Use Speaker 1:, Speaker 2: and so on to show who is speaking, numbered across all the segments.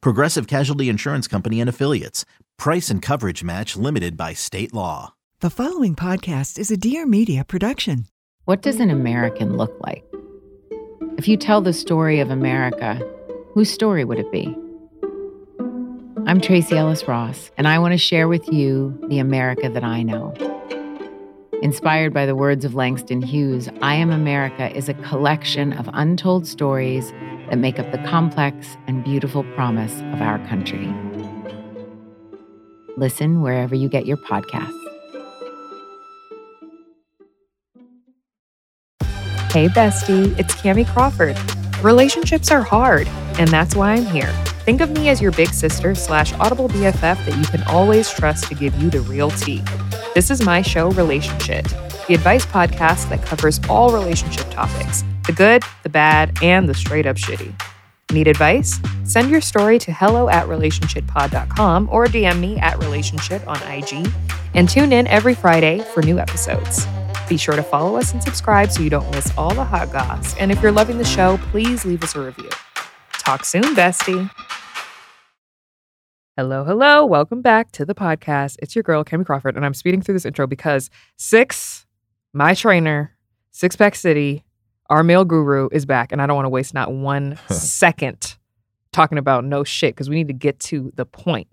Speaker 1: Progressive Casualty Insurance Company and Affiliates. Price and coverage match limited by state law.
Speaker 2: The following podcast is a Dear Media production.
Speaker 3: What does an American look like? If you tell the story of America, whose story would it be? I'm Tracee Ellis Ross, and I want to share with you the America that I know. Inspired by the words of Langston Hughes, I Am America is a collection of untold stories that make up the complex and beautiful promise of our country. Listen wherever you get your podcasts.
Speaker 4: Hey, bestie, it's Kamie Crawford. Relationships are hard, and that's why I'm here. Think of me as your big sister slash audible BFF that you can always trust to give you the real tea. This is my show, Relationshit, the advice podcast that covers all relationship topics the good, the bad, and the straight up shitty. Need advice? Send your story to hello at relationshitpod.com or DM me at relationshit on IG and tune in every Friday for new episodes. Be sure to follow us and subscribe so you don't miss all the hot goss. And if you're loving the show, please leave us a review. Talk soon, bestie. Hello, hello. Welcome back to the podcast. It's your girl, Kamie Crawford, and I'm speeding through this intro because Six, my trainer, Six Pack City, our male guru, is back, and I don't want to waste not one second talking about no shit because we need to get to the point.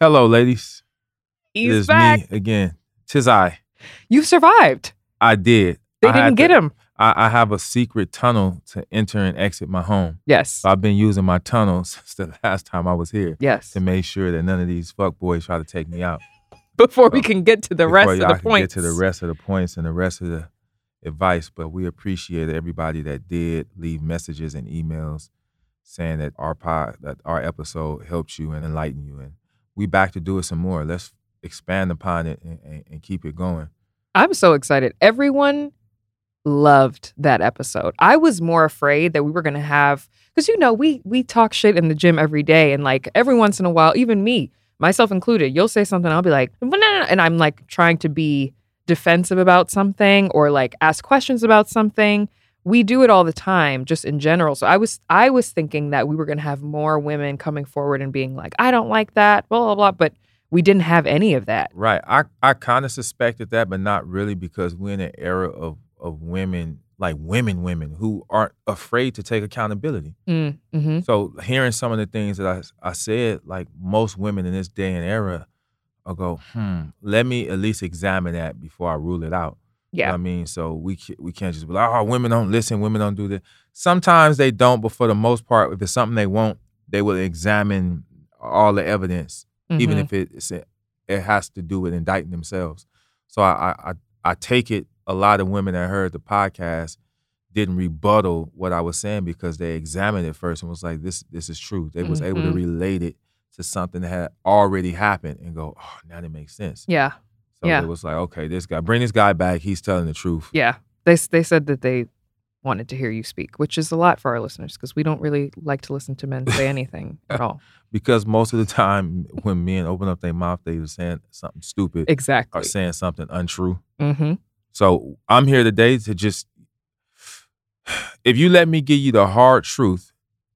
Speaker 5: Hello, ladies.
Speaker 4: He's
Speaker 5: it is
Speaker 4: back.
Speaker 5: me again. Tis I.
Speaker 4: You survived.
Speaker 5: I did.
Speaker 4: They
Speaker 5: I
Speaker 4: didn't get
Speaker 5: to-
Speaker 4: him.
Speaker 5: I, I have a secret tunnel to enter and exit my home.
Speaker 4: Yes.
Speaker 5: So I've been using my tunnel since the last time I was here
Speaker 4: Yes.
Speaker 5: to make sure that none of these fuck boys try to take me out.
Speaker 4: Before we can get to the rest of the points.
Speaker 5: Get to the rest of the points and the rest of the advice. But we appreciate everybody that did leave messages and emails saying that our pod, that our episode helped you and enlightened you. And we back to do it some more. Let's expand upon it and, and, and keep it going.
Speaker 4: I'm so excited. Everyone loved that episode. I was more afraid that we were going to have cuz you know, we we talk shit in the gym every day and like every once in a while, even me, myself included, you'll say something I'll be like, and I'm like trying to be defensive about something or like ask questions about something. We do it all the time just in general. So I was I was thinking that we were going to have more women coming forward and being like, "I don't like that," blah blah blah, but we didn't have any of that.
Speaker 5: Right. I, I kind of suspected that, but not really because we're in an era of, of women, like women, women who aren't afraid to take accountability.
Speaker 4: Mm, hmm
Speaker 5: So hearing some of the things that I, I said, like most women in this day and era, I'll go, hmm, let me at least examine that before I rule it out. You know
Speaker 4: Yeah.
Speaker 5: what I mean? So we, we can't just be like, oh, women don't listen, women don't do this. Sometimes they don't, but for the most part, if it's something they want, they will examine all the evidence even
Speaker 4: Mhm.
Speaker 5: if it it's it has to do with indicting themselves. So I, I I I take it a lot of women that heard the podcast didn't rebuttal what I was saying because they examined it first and was like, this this is true. They was able to
Speaker 4: Mhm.
Speaker 5: relate it to something that had already happened and go, oh, now that makes sense.
Speaker 4: Yeah.
Speaker 5: So
Speaker 4: yeah.
Speaker 5: it was like, okay, this guy, bring this guy back. He's telling the truth.
Speaker 4: Yeah. They they said that they wanted to hear you speak, which is a lot for our listeners because we don't really like to listen to men say anything at all.
Speaker 5: Because most of the time when men open up their mouth, they were saying something stupid
Speaker 4: Exactly.
Speaker 5: or saying something untrue.
Speaker 4: Mm-hmm.
Speaker 5: So I'm here today to just, if you let me give you the hard truth,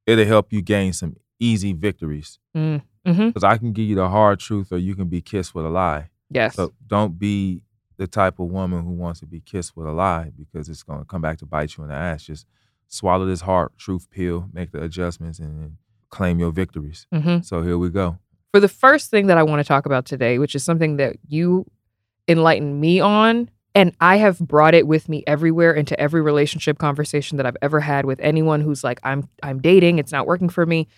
Speaker 5: it'll help you gain some easy victories.
Speaker 4: Mm-hmm.
Speaker 5: Because I can give you the hard truth, or you can be kissed with a lie.
Speaker 4: Yes.
Speaker 5: So don't be the type of woman who wants to be kissed with a lie because it's going to come back to bite you in the ass. Just swallow this hard truth pill, make the adjustments, and claim your victories.
Speaker 4: mm-hmm.
Speaker 5: So here we go.
Speaker 4: For the first thing that I want to talk about today, which is something that you enlightened me on, and I have brought it with me everywhere into every relationship conversation that I've ever had with anyone who's like, I'm I'm dating, it's not working for me.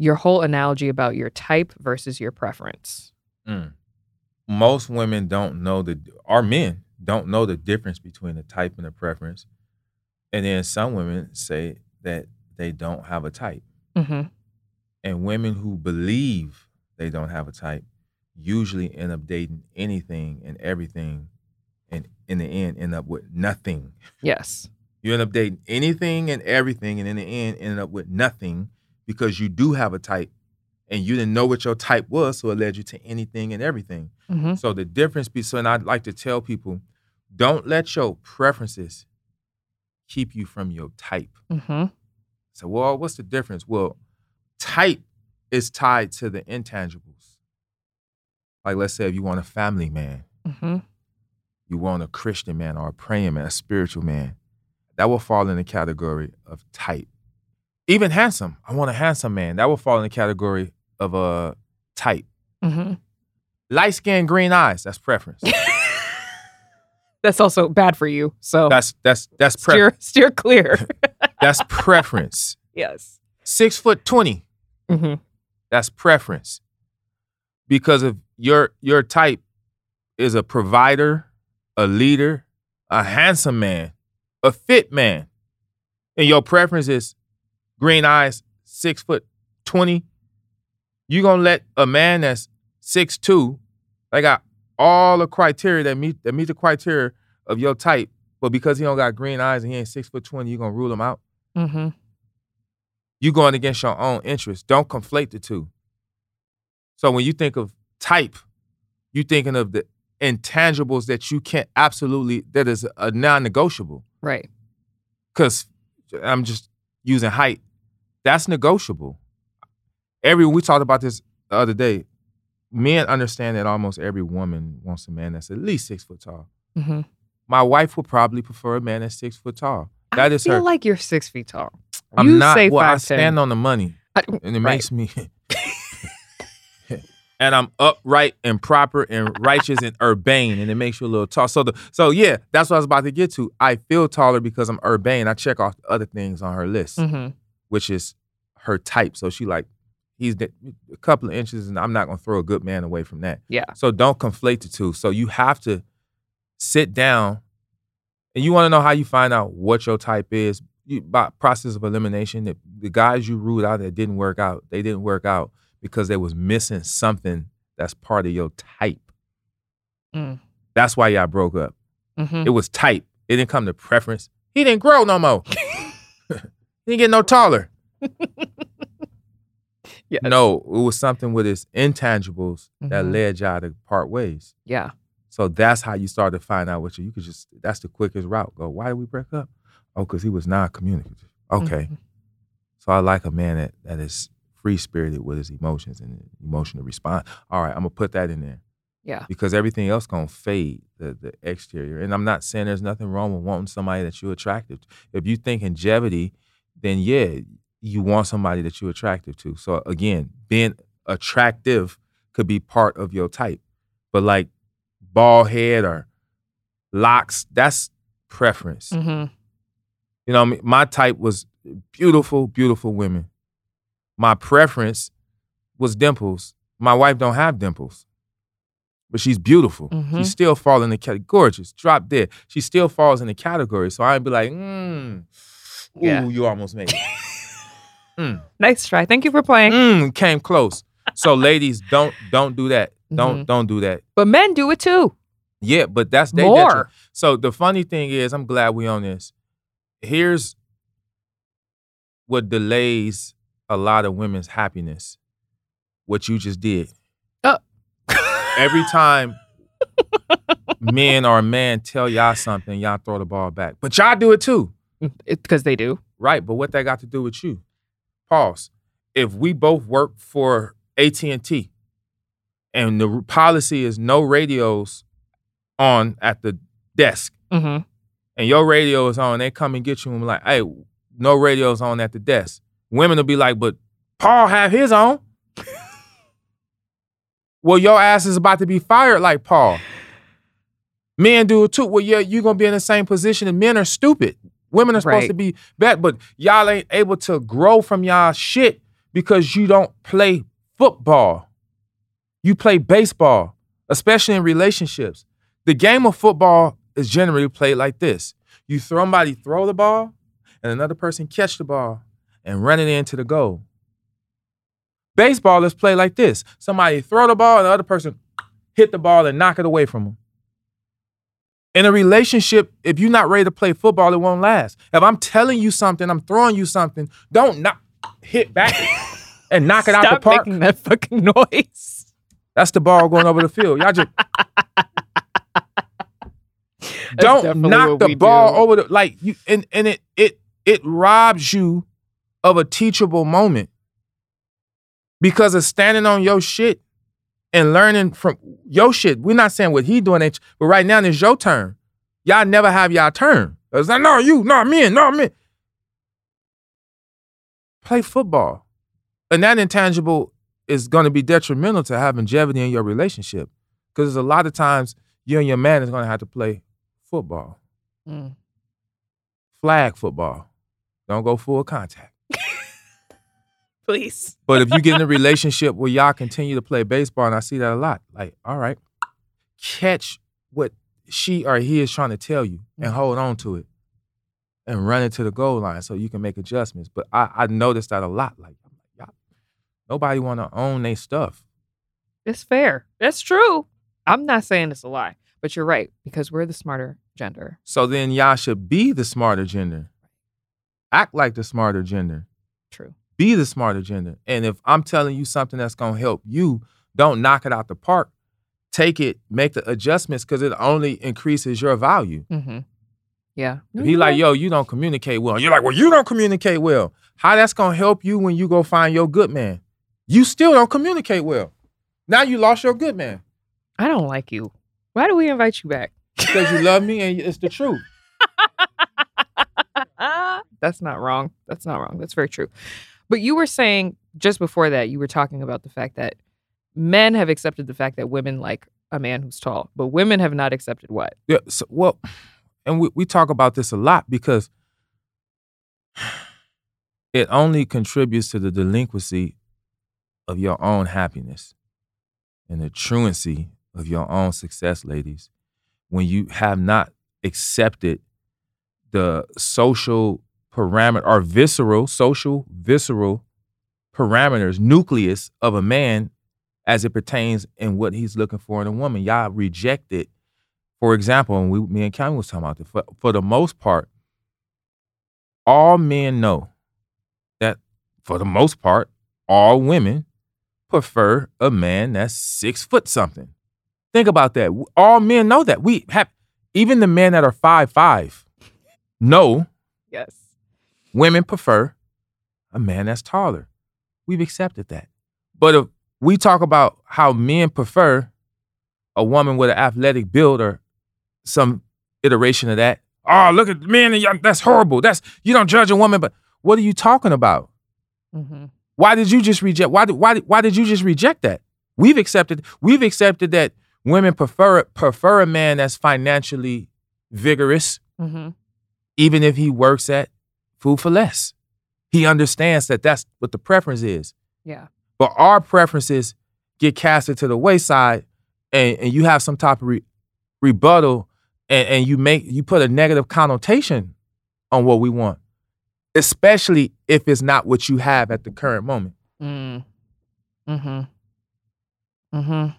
Speaker 4: Your whole analogy about your type versus your preference.
Speaker 5: Mm. Most women don't know the, our men don't know the difference between a type and a preference. And then some women say that they don't have a type.
Speaker 4: Mm-hmm.
Speaker 5: And women who believe they don't have a type usually end up dating anything and everything and in the end end up with nothing.
Speaker 4: Yes.
Speaker 5: You end up dating anything and everything and in the end end up with nothing because you do have a type and you didn't know what your type was, so it led you to anything and everything.
Speaker 4: Mm-hmm.
Speaker 5: So the difference be so and I'd like to tell people, don't let your preferences keep you from your type.
Speaker 4: Mm-hmm.
Speaker 5: So, well, what's the difference? Well, type is tied to the intangibles. Like, let's say if you want a family man,
Speaker 4: Mm-hmm.
Speaker 5: you want a Christian man or a praying man, a spiritual man, that will fall in the category of type. Even handsome, I want a handsome man. That will fall in the category of a type.
Speaker 4: Mm-hmm.
Speaker 5: Light skin, green eyes, that's preference.
Speaker 4: That's also bad for you. So
Speaker 5: That's that's that's
Speaker 4: steer
Speaker 5: preference.
Speaker 4: steer clear.
Speaker 5: That's preference.
Speaker 4: yes.
Speaker 5: Six foot twenty,
Speaker 4: Mm-hmm.
Speaker 5: that's preference. Because if your your type is a provider, a leader, a handsome man, a fit man, and your preference is green eyes, six foot twenty, you gonna let a man that's six two, they got all the criteria that meet that meet the criteria of your type, but because he don't got green eyes and he ain't six foot twenty, you gonna rule him out?
Speaker 4: Mm-hmm.
Speaker 5: you going against your own interests. Don't conflate the two. So when you think of type, you thinking of the intangibles that you can't absolutely that is a non-negotiable.
Speaker 4: Right.
Speaker 5: Cause I'm just using height. That's negotiable. Every we talked about this the other day. Men understand that almost every woman wants a man that's at least six foot tall.
Speaker 4: Mm-hmm.
Speaker 5: My wife would probably prefer a man that's six foot tall. That
Speaker 4: I
Speaker 5: is
Speaker 4: feel
Speaker 5: her.
Speaker 4: like you're six feet tall.
Speaker 5: I'm
Speaker 4: you
Speaker 5: not.
Speaker 4: say
Speaker 5: well, I
Speaker 4: 5'10".
Speaker 5: stand on the money.
Speaker 4: I-
Speaker 5: and it
Speaker 4: right.
Speaker 5: makes me and I'm upright and proper and righteous and urbane and it makes you a little tall. So the so yeah, that's what I was about to get to. I feel taller because I'm urbane. I check off other things on her list,
Speaker 4: Mm-hmm.
Speaker 5: Which is her type. So she like he's a couple of inches and I'm not gonna throw a good man away from that.
Speaker 4: Yeah.
Speaker 5: So don't conflate the two. So you have to sit down and you want to know how you find out what your type is you, by process of elimination. The, the guys you ruled out that didn't work out, they didn't work out because they was missing something that's part of your type.
Speaker 4: Mm.
Speaker 5: That's why y'all broke up.
Speaker 4: Mm-hmm.
Speaker 5: It was type. It didn't come to preference. He didn't grow no more. he didn't get no taller.
Speaker 4: Yes.
Speaker 5: No, it was something with his intangibles that
Speaker 4: Mhm.
Speaker 5: led y'all to part ways.
Speaker 4: Yeah.
Speaker 5: So that's how you start to find out what you. You could just. That's the quickest route. Go. Why did we break up? Oh, because he was non-communicative. Okay.
Speaker 4: Mhm.
Speaker 5: So I like a man that that is free spirited with his emotions and emotional response. All right, I'm gonna put that in there
Speaker 4: Yeah.
Speaker 5: because everything else gonna fade the the exterior. And I'm not saying there's nothing wrong with wanting somebody that you're attractive. to. If you think longevity, then yeah, you want somebody that you're attractive to. So again, being attractive could be part of your type, but like bald head or locks, that's preference.
Speaker 4: Mm-hmm.
Speaker 5: You know, I mean? my type was beautiful, beautiful women. My preference was dimples. My wife don't have dimples, but she's beautiful.
Speaker 4: Mhm.
Speaker 5: She still falls in the category. Gorgeous, drop dead. She still falls in the category. So I'd be like, mm, ooh,
Speaker 4: Yeah.
Speaker 5: you almost made it. mm,
Speaker 4: Nice try. Thank you for playing.
Speaker 5: mm, came close. So ladies, don't don't do that. Don't
Speaker 4: Mhm.
Speaker 5: don't do that.
Speaker 4: But men do it too.
Speaker 5: Yeah, but that's they
Speaker 4: More.
Speaker 5: So the funny thing is, I'm glad we on this. Here's what delays a lot of women's happiness. What you just did.
Speaker 4: Oh.
Speaker 5: Every time men or a man tell y'all something, y'all throw the ball back. But y'all do it too.
Speaker 4: Because they do.
Speaker 5: Right, but what that got to do with you? Pause. If we both work for AT&T and the policy is no radios on at the desk
Speaker 4: Mm-hmm.
Speaker 5: and your radio is on, they come and get you and be like, hey, no radios on at the desk. Women will be like, but Paul have his on. Well, your ass is about to be fired like Paul. Men do it too. Well, yeah, you're gonna be in the same position, and men are stupid. Women are supposed
Speaker 4: Right.
Speaker 5: to be bad, but y'all ain't able to grow from y'all shit because you don't play football. You play baseball, especially in relationships. The game of football is generally played like this. You throw somebody throw the ball, and another person catch the ball and run it into the goal. Baseball is played like this. Somebody throw the ball, and the other person hit the ball and knock it away from them. In a relationship, if you're not ready to play football, it won't last. If I'm telling you something, I'm throwing you something, don't knock, hit back and knock it out the
Speaker 4: Stop
Speaker 5: park.
Speaker 4: making that fucking noise.
Speaker 5: That's the ball going over the field. Y'all just don't knock the ball
Speaker 4: do.
Speaker 5: over the like you and, and it it it robs you of a teachable moment because of standing on your shit and learning from your shit. We're not saying what he doing, but right now it's your turn. Y'all never have y'all turn. It's like, no, you, not me, not me. Play football. And that intangible is going to be detrimental to having longevity in your relationship. Because there's a lot of times you and your man is going to have to play football,
Speaker 4: Mm.
Speaker 5: flag football. Don't go full contact.
Speaker 4: Please.
Speaker 5: But if you get in a relationship where y'all continue to play baseball, and I see that a lot, like, all right, catch what she or he is trying to tell you and mm-hmm. hold on to it and run it to the goal line so you can make adjustments. But I, I noticed that a lot. Like, like, y'all, nobody want to own their stuff.
Speaker 4: It's fair. That's true. I'm not saying it's a lie, but you're right because we're the smarter gender.
Speaker 5: So then y'all should be the smarter gender. Act like the smarter gender.
Speaker 4: True.
Speaker 5: Be the smart agenda. And if I'm telling you something that's gonna help you, don't knock it out the park. Take it, make the adjustments because it only increases your value.
Speaker 4: Mm-hmm. Yeah.
Speaker 5: If he like, yo, you don't communicate well. You're like, well, you don't communicate well. How that's gonna help you when you go find your good man? You still don't communicate well. Now you lost your good man
Speaker 4: I don't like you. Why do we invite you back?
Speaker 5: because you love me and it's the truth.
Speaker 4: That's not wrong. That's not wrong. That's very true. But you were saying just before that, you were talking about the fact that men have accepted the fact that women like a man who's tall, but women have not accepted what?
Speaker 5: Yeah. So, well, and we, we talk about this a lot because it only contributes to the delinquency of your own happiness and the truancy of your own success, ladies, when you have not accepted the social parameter or visceral, social, visceral parameters, nucleus of a man as it pertains in what he's looking for in a woman. Y'all reject it for example, and we, me and Cameron was talking about this, for, for the most part, all men know that for the most part, all women prefer a man that's six foot something. Think about that. All men know that. We have even the men that are five five know
Speaker 4: Yes.
Speaker 5: Women prefer a man that's taller. We've accepted that. But if we talk about how men prefer a woman with an athletic build or some iteration of that. Oh, look at men and. That's horrible. That's you don't judge a woman, but what are you talking about?
Speaker 4: Mm-hmm.
Speaker 5: Why did you just reject? Why did why did, why did you just reject that? We've accepted. We've accepted that women prefer prefer a man that's financially vigorous,
Speaker 4: Mm-hmm.
Speaker 5: even if he works at Food 4 Less. He understands that that's what the preference is.
Speaker 4: Yeah.
Speaker 5: But our preferences get casted to the wayside, and, and you have some type of re- rebuttal, and, and you make you put a negative connotation on what we want, especially if it's not what you have at the current moment.
Speaker 4: Mm. Hmm. Mm-hmm. Mm-hmm.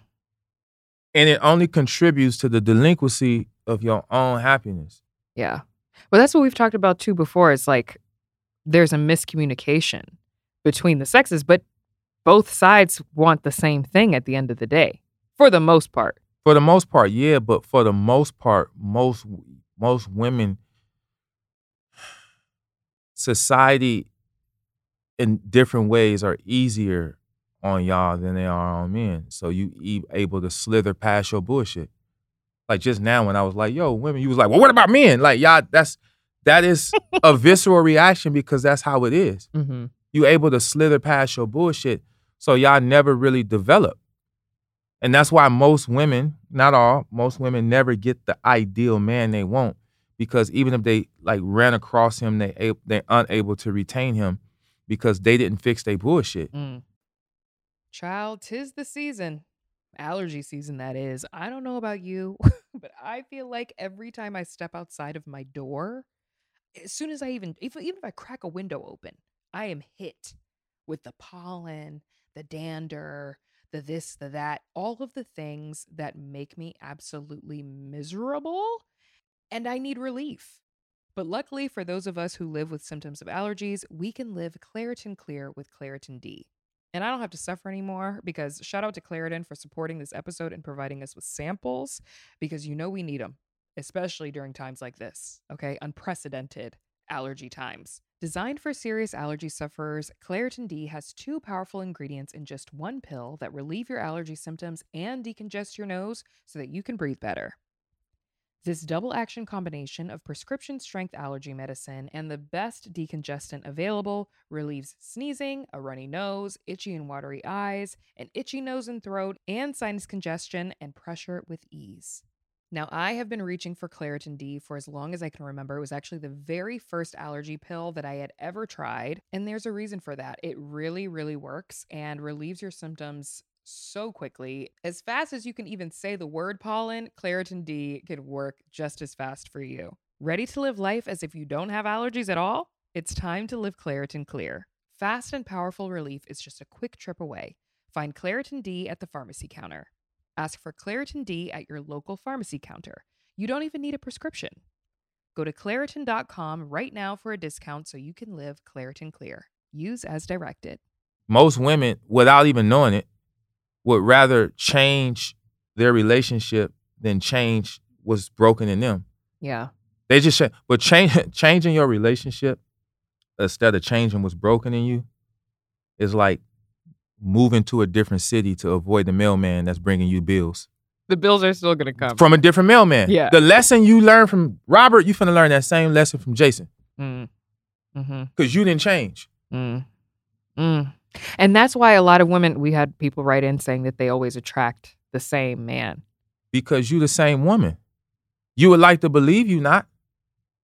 Speaker 5: And it only contributes to the delinquency of your own happiness.
Speaker 4: Yeah. Well, that's what we've talked about too before. It's like there's a miscommunication between the sexes, but both sides want the same thing at the end of the day, for the most part.
Speaker 5: For the most part, yeah, but for the most part, most most women society in different ways are easier on y'all than they are on men. So you e- able to slither past your bullshit. Like just now when I was like, yo, women, you was like, well, what about men? Like, y'all, that's that is a visceral reaction because that's how it is.
Speaker 4: Mm-hmm.
Speaker 5: You able to slither past your bullshit. So y'all never really develop. And that's why most women, not all, most women never get the ideal man they want because even if they like ran across him, they they're unable to retain him because they didn't fix their bullshit.
Speaker 4: Mm. Child, tis the season. Allergy season, that is. I don't know about you, but I feel like every time I step outside of my door, as soon as I even, if, even if I crack a window open, I am hit with the pollen, the dander, the this, the that, all of the things that make me absolutely miserable. And I need relief. But luckily for those of us who live with symptoms of allergies, we can live Claritin Clear with Claritin D. And I don't have to suffer anymore because shout out to Claritin for supporting this episode and providing us with samples because you know we need them, especially during times like this, okay? Unprecedented allergy times. Designed for serious allergy sufferers, Claritin D has two powerful ingredients in just one pill that relieve your allergy symptoms and decongest your nose so that you can breathe better. This double action combination of prescription strength allergy medicine and the best decongestant available relieves sneezing, a runny nose, itchy and watery eyes, an itchy nose and throat, and sinus congestion and pressure with ease. Now, I have been reaching for Claritin D for as long as I can remember. It was actually the very first allergy pill that I had ever tried. And there's a reason for that. It really, really works and relieves your symptoms so quickly. As fast as you can even say the word pollen, Claritin D can work just as fast for you. Ready to live life as if you don't have allergies at all? It's time to live Claritin Clear. Fast and powerful relief is just a quick trip away. Find Claritin D at the pharmacy counter. Ask for Claritin D at your local pharmacy counter. You don't even need a prescription. Go to Claritin.com right now for a discount so you can live Claritin Clear. Use as directed.
Speaker 5: Most women, without even knowing it, would rather change their relationship than change what's broken in them.
Speaker 4: Yeah.
Speaker 5: They just but change changing your relationship instead of changing what's broken in you is like moving to a different city to avoid the mailman that's bringing you bills
Speaker 4: The bills are still to come.
Speaker 5: from a different mailman.
Speaker 4: Yeah.
Speaker 5: The lesson you learned from Robert, you finna learn that same lesson from Jason
Speaker 4: Mm. Mm-hmm.
Speaker 5: because you didn't change.
Speaker 4: Mm. Mm. And that's why a lot of women, we had people write in saying that they always attract the same man.
Speaker 5: because you the same woman. You would like to believe you not.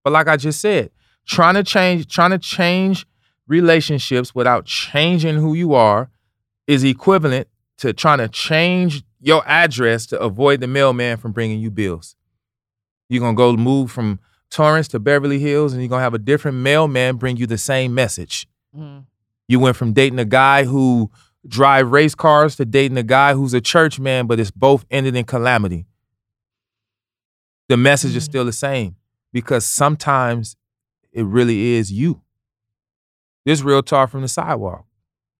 Speaker 5: But like I just said, trying to change, trying to change relationships without changing who you are is equivalent to trying to change your address to avoid the mailman from bringing you bills. You're going to go move from Torrance to Beverly Hills and you're going to have a different mailman bring you the same message.
Speaker 4: Mm.
Speaker 5: You went from dating a guy who drive race cars to dating a guy who's a church man, but it's both ended in calamity. The message is
Speaker 4: Mm.
Speaker 5: still the same because sometimes it really is you. This real talk from the sidewalk.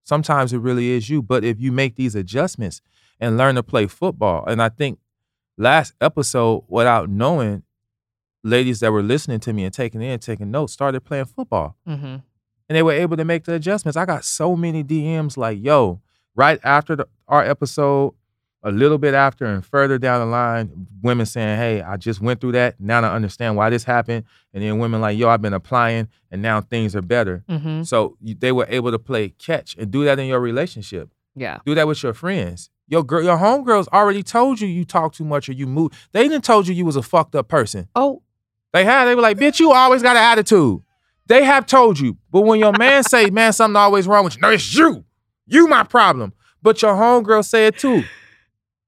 Speaker 5: Sometimes it really is you. But if you make these adjustments and learn to play football, and I think last episode, without knowing, ladies that were listening to me and taking in, taking notes, started playing football
Speaker 4: Mm-hmm.
Speaker 5: And they were able to make the adjustments. I got so many DMs like, yo, right after the, our episode, a little bit after and further down the line, women saying, hey, I just went through that. Now I understand why this happened. And then women like, yo, I've been applying and now things are better.
Speaker 4: Mm-hmm.
Speaker 5: So they were able to play catch and do that in your relationship.
Speaker 4: Yeah.
Speaker 5: Do that with your friends. Your girl, your homegirls already told you you talk too much or you move. They didn't told you you was a fucked up person.
Speaker 4: Oh,
Speaker 5: They had. They were like, bitch, you always got an attitude. They have told you. But when your man say, man, something always wrong with you. No, it's you. You my problem. But your homegirl say it too.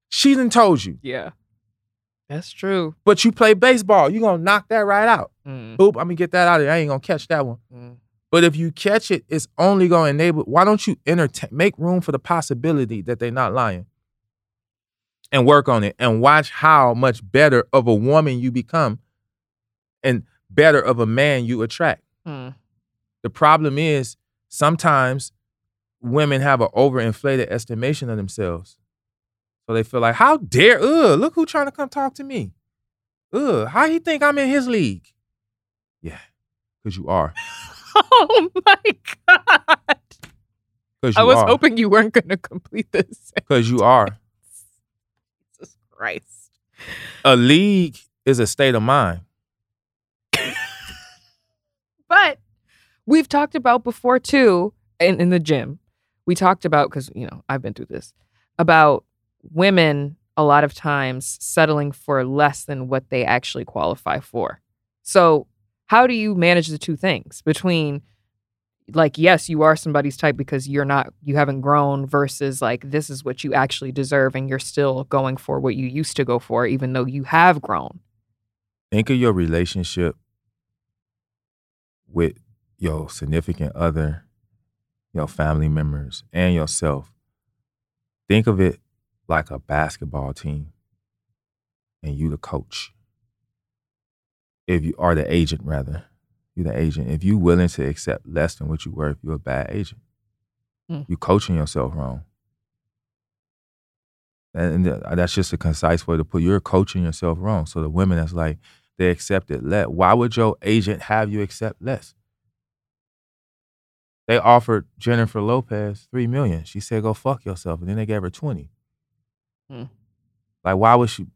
Speaker 5: She done told you.
Speaker 4: yeah. That's true.
Speaker 5: But you play baseball. You gonna knock that right out.
Speaker 4: Mm.
Speaker 5: Boop, I'm gonna get that out of there. I ain't gonna catch that one.
Speaker 4: Mm.
Speaker 5: But if you catch it, it's only gonna enable. Why don't you entertain make room for the possibility that they're not lying? And work on it and watch how much better of a woman you become and better of a man you attract.
Speaker 4: Mm.
Speaker 5: The problem is sometimes women have an overinflated estimation of themselves. So they feel like, how dare, ugh, look who trying to come talk to me. Ugh, how he think I'm in his league? Yeah, because you are.
Speaker 4: Oh my God.
Speaker 5: Because
Speaker 4: I was
Speaker 5: are.
Speaker 4: hoping you weren't going to complete this.
Speaker 5: Because you are.
Speaker 4: Jesus Christ.
Speaker 5: A league is a state of mind.
Speaker 4: But we've talked about before too in, in the gym. We talked about because you know I've been through this about women a lot of times settling for less than what they actually qualify for. So, how do you manage the two things between like yes, you are somebody's type because you're not you haven't grown versus like this is what you actually deserve and you're still going for what you used to go for even though you have grown.
Speaker 5: Think of your relationship with your significant other, your family members, and yourself. Think of it like a basketball team and you the coach. If you are the agent, rather, you're the agent. If you're willing to accept less than what you worth, you're a bad agent.
Speaker 4: Mm.
Speaker 5: You coaching yourself wrong. And that's just a concise way to put you're coaching yourself wrong. So the women that's like, they accepted less. Why would your agent have you accept less? They offered Jennifer Lopez three million. She said, "Go fuck yourself," and then they gave her twenty.
Speaker 4: Hmm.
Speaker 5: Like, why would she?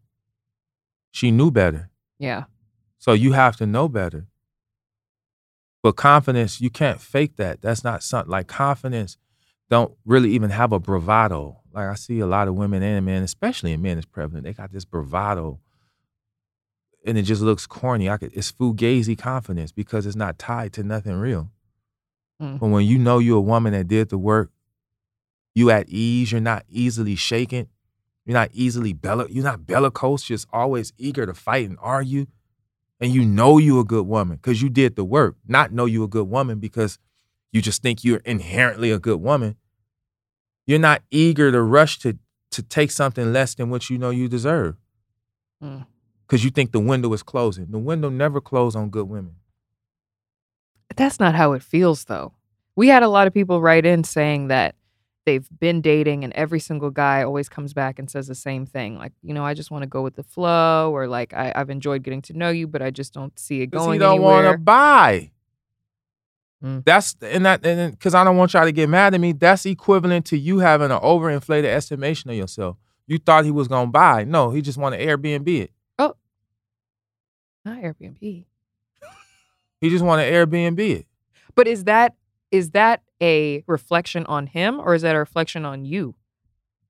Speaker 5: She knew better.
Speaker 4: Yeah.
Speaker 5: So you have to know better. But confidence, you can't fake that. That's not something like confidence. Don't really even have a bravado. Like I see a lot of women and men, especially in men, is prevalent. They got this bravado, and it just looks corny. I could, it's fugazi confidence because it's not tied to nothing real.
Speaker 4: Mm.
Speaker 5: But when you know you're a woman that did the work, you at ease. You're not easily shaken. You're not easily bella. You're not bellicose. Just always eager to fight and argue, and you know you're a good woman because you did the work. Not know you're a good woman because you just think you're inherently a good woman. You're not eager to rush to to take something less than what you know you deserve
Speaker 4: Mm.
Speaker 5: Because you think the window is closing. The window never closed on good women.
Speaker 4: That's not how it feels though. We had a lot of people write in saying that they've been dating and every single guy always comes back and says the same thing. Like, you know, I just want to go with the flow or like I, I've enjoyed getting to know you, but I just don't see it going
Speaker 5: he don't want to buy.
Speaker 4: Mm.
Speaker 5: That's and that and because I don't want y'all to get mad at me. That's equivalent to you having an overinflated estimation of yourself. You thought he was gonna buy. No, he just want to Airbnb it.
Speaker 4: Not Airbnb.
Speaker 5: He just want to Airbnb it.
Speaker 4: But is that is that a reflection on him or is that a reflection on you?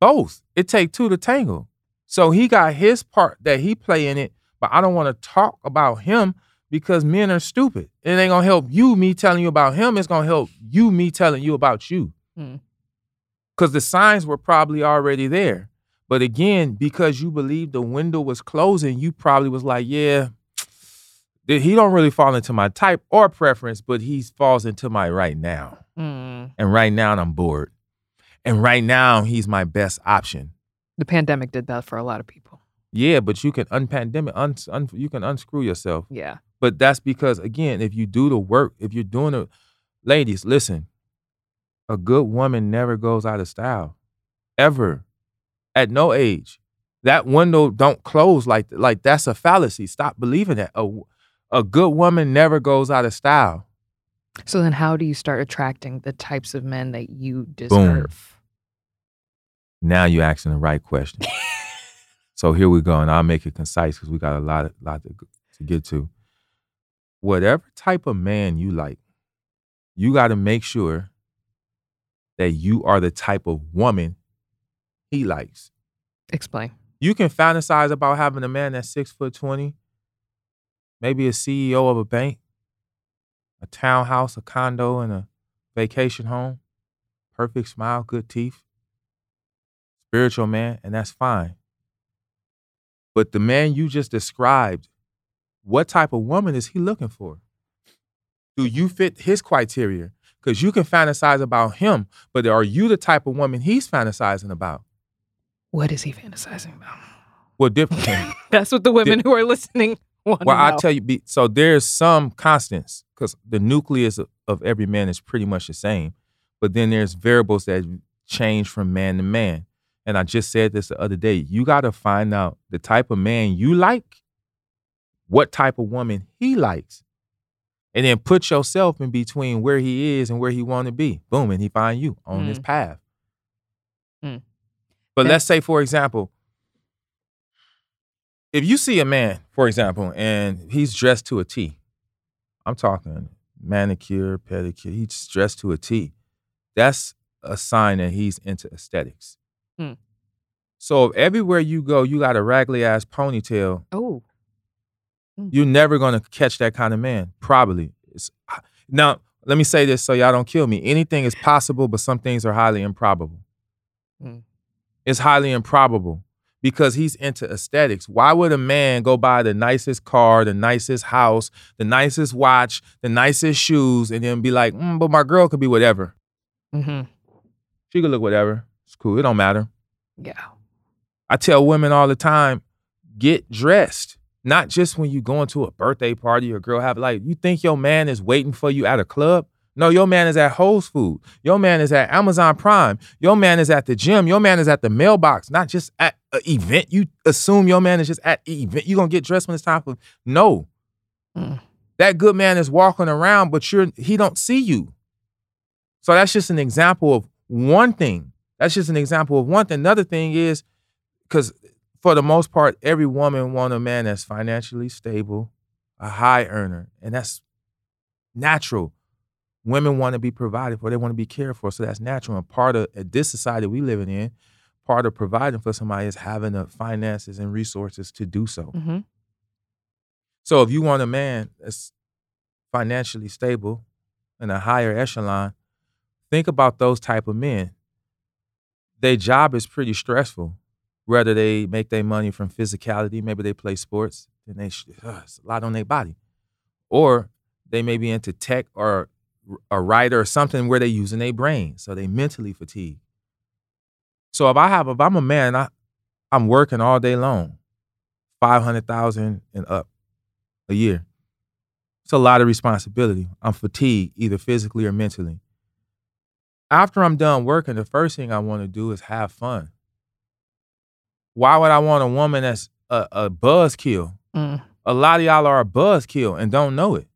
Speaker 5: Both. It take two to tangle. So he got his part that he play in it, but I don't want to talk about him because men are stupid. It ain't gonna help you me telling you about him. It's gonna help you me telling you about you.
Speaker 4: Hmm.
Speaker 5: Because the signs were probably already there. But again, because you believed the window was closing, you probably was like, yeah, he don't really fall into my type or preference, but he falls into my right now.
Speaker 4: Mm.
Speaker 5: And right now I'm bored. And right now he's my best option.
Speaker 4: The pandemic did that for a lot of people.
Speaker 5: Yeah, but you can unpandemic, un, un, you can unscrew yourself.
Speaker 4: Yeah.
Speaker 5: But that's because again, if you do the work, if you're doing it, ladies, listen. A good woman never goes out of style, ever, at no age. That window don't close like like that's a fallacy. Stop believing that. A a good woman never goes out of style.
Speaker 4: So then how do you start attracting the types of men that you deserve?
Speaker 5: Now you're asking the right question. so here we go, and I'll make it concise because we got a lot, lot to, to get to. Whatever type of man you like, you got to make sure that you are the type of woman he likes.
Speaker 4: Explain.
Speaker 5: You can fantasize about having a man that's six foot twenty, maybe a CEO of a bank, a townhouse, a condo, and a vacation home, perfect smile, good teeth, spiritual man, and that's fine. But the man you just described, what type of woman is he looking for? Do you fit his criteria? Because you can fantasize about him, but are you the type of woman he's fantasizing about?
Speaker 4: What is he fantasizing about?
Speaker 5: Well, different.
Speaker 4: That's what the women who are listening
Speaker 5: Well,
Speaker 4: know.
Speaker 5: I'll tell you. be- So there's some constants because the nucleus of, of every man is pretty much the same, but then there's variables that change from man to man. And I just said this the other day. You got to find out the type of man you like, what type of woman he likes, and then put yourself in between where he is and where he want to be. Boom, and he find you on his
Speaker 4: Mm.
Speaker 5: path.
Speaker 4: Mm.
Speaker 5: But let's say, for example, if you see a man, for example, and he's dressed to a T, I'm talking manicure, pedicure, he's dressed to a T. That's a sign that he's into aesthetics.
Speaker 4: Hmm.
Speaker 5: So if everywhere you go, you got a raggedy ass ponytail,
Speaker 4: Oh.
Speaker 5: you're never gonna catch that kind of man. Probably. It's, now, let me say this so y'all don't kill me. Anything is possible, but some things are highly improbable.
Speaker 4: Mm.
Speaker 5: It's highly improbable because he's into aesthetics. Why would a man go buy the nicest car, the nicest house, the nicest watch, the nicest shoes, and then be like, mm, but my girl could be whatever.
Speaker 4: Mm-hmm.
Speaker 5: She could look whatever. It's cool. It don't matter.
Speaker 4: Yeah.
Speaker 5: I tell women all the time, get dressed. Not just when you going to a birthday party or girl have like, you think your man is waiting for you at a club? No, your man is at Whole Foods. Your man is at Amazon Prime. Your man is at the gym. Your man is at the mailbox, not just at an event. You assume your man is just at an event. You gonna get dressed when it's time for no.
Speaker 4: Mm.
Speaker 5: That good man is walking around, but you're he don't see you. So that's just an example of one thing. That's just an example of one thing. Another thing is because for the most part, every woman want a man that's financially stable, a high earner, and that's natural. Women want to be provided for; they want to be cared for, so that's natural. And part of this society we living in, part of providing for somebody is having the finances and resources to do so.
Speaker 4: Mm-hmm.
Speaker 5: So if you want a man that's financially stable in a higher echelon, think about those type of men. Their job is pretty stressful. Whether they make their money from physicality, maybe they play sports, and they uh, it's a lot on their body, or they may be into tech or a writer or something where they're using their brain, so they mentally fatigued. So if I have, if I'm a man, I, I'm working all day long, five hundred thousand and up a year. It's a lot of responsibility. I'm fatigued, either physically or mentally. After I'm done working, the first thing I want to do is have fun. Why would I want a woman that's a, a buzzkill?
Speaker 4: Mm.
Speaker 5: A lot of y'all are a buzzkill and don't know it.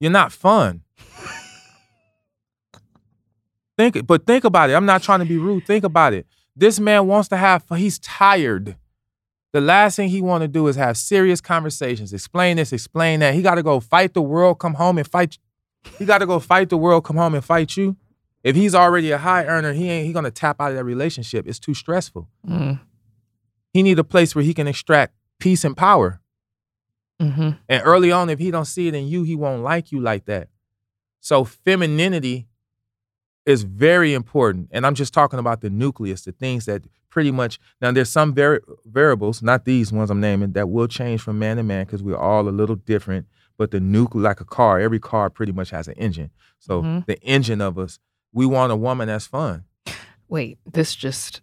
Speaker 5: You're not fun. think, but think about it. I'm not trying to be rude. Think about it. This man wants to have. He's tired. The last thing he want to do is have serious conversations. Explain this, explain that. He got to go fight the world, come home and fight. He got to go fight the world, come home and fight you. If he's already a high earner, he ain't he gonna tap out of that relationship. It's too stressful.
Speaker 4: Mm.
Speaker 5: He need a place where he can extract peace and power.
Speaker 4: Mm-hmm.
Speaker 5: And early on, if he don't see it in you, he won't like you like that. So femininity is very important. And I'm just talking about the nucleus, the things that pretty much now there's some vari- variables, not these ones I'm naming, that will change from man to man because we're all a little different. But the nucleus, like a car, every car pretty much has an engine. So
Speaker 4: Mhm.
Speaker 5: the engine of us, we want a woman that's fun.
Speaker 4: Wait, this just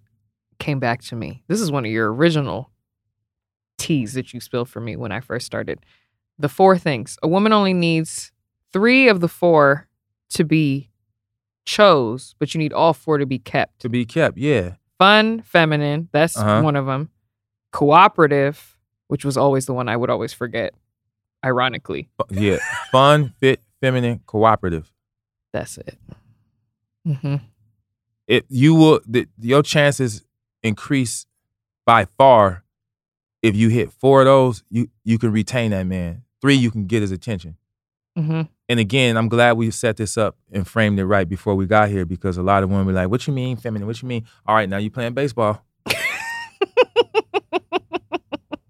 Speaker 4: came back to me. This is one of your original teas that you spilled for me when I first started. The four things. A woman only needs three of the four to be chose, but you need all four to be kept.
Speaker 5: To be kept, yeah.
Speaker 4: Fun, feminine, that's
Speaker 5: Uh-huh.
Speaker 4: one of them. Cooperative, which was always the one I would always forget, ironically.
Speaker 5: Yeah. Fun, fit, feminine, cooperative.
Speaker 4: That's it. hmm
Speaker 5: it you will the, your chances increase by far if you hit four of those you you can retain that man. Three you can get his attention.
Speaker 4: Hmm
Speaker 5: and again i'm glad we set this up and framed it right before we got here because a lot of women were like what you mean feminine? What you mean? All right now you playing baseball.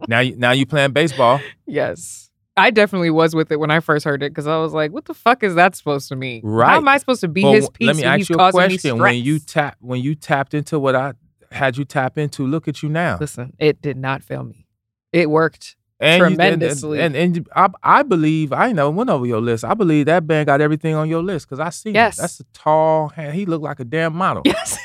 Speaker 5: Now you now you playing baseball.
Speaker 4: Yes. I definitely was with it when I first heard it because I was like, what the fuck is that supposed to mean?
Speaker 5: Right?
Speaker 4: How am I supposed to be
Speaker 5: But
Speaker 4: his piece
Speaker 5: let me ask you a question. When you tap when you tapped into what i had you tap into look at you now.
Speaker 4: Listen, it did not fail me. It worked.
Speaker 5: And you- and-
Speaker 4: tremendously.
Speaker 5: and, and, I, I believe I know went over your list. I believe that band got everything on your list because I see. him.
Speaker 4: Yes.
Speaker 5: that's a tall. hand. He looked like a damn model.
Speaker 4: Yes.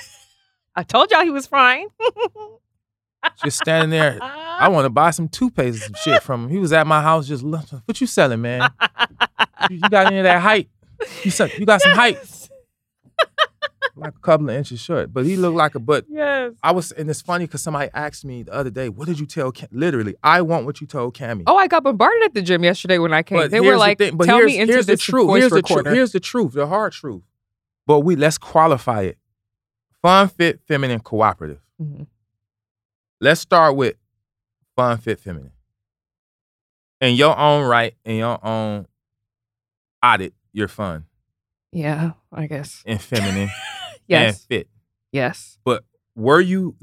Speaker 4: I told y'all he was fine.
Speaker 5: Just standing there. I want to buy some toothpaste and some shit from him. He was at my house just. What you selling, man? You, you got any of that height? You said you got some height, like a couple of inches short. But he looked like a. But
Speaker 4: Yes.
Speaker 5: I was, and it's funny because somebody asked me the other day, "What did you tell?" Cam-? Literally, I want what you told Kamie.
Speaker 4: Oh, I got bombarded at the gym yesterday when I came.
Speaker 5: But
Speaker 4: they were
Speaker 5: the
Speaker 4: like,
Speaker 5: but
Speaker 4: "Tell me into
Speaker 5: here's
Speaker 4: this
Speaker 5: the truth. Here's the truth. Here's the truth. The hard truth. But we let's qualify it. Fun, fit, feminine, cooperative.
Speaker 4: Mhm.
Speaker 5: Let's start with fun, fit, feminine. In your own right, in your own audit, you're fun
Speaker 4: Yeah, I guess.
Speaker 5: and feminine and
Speaker 4: Yes.
Speaker 5: fit.
Speaker 4: Yes.
Speaker 5: But were you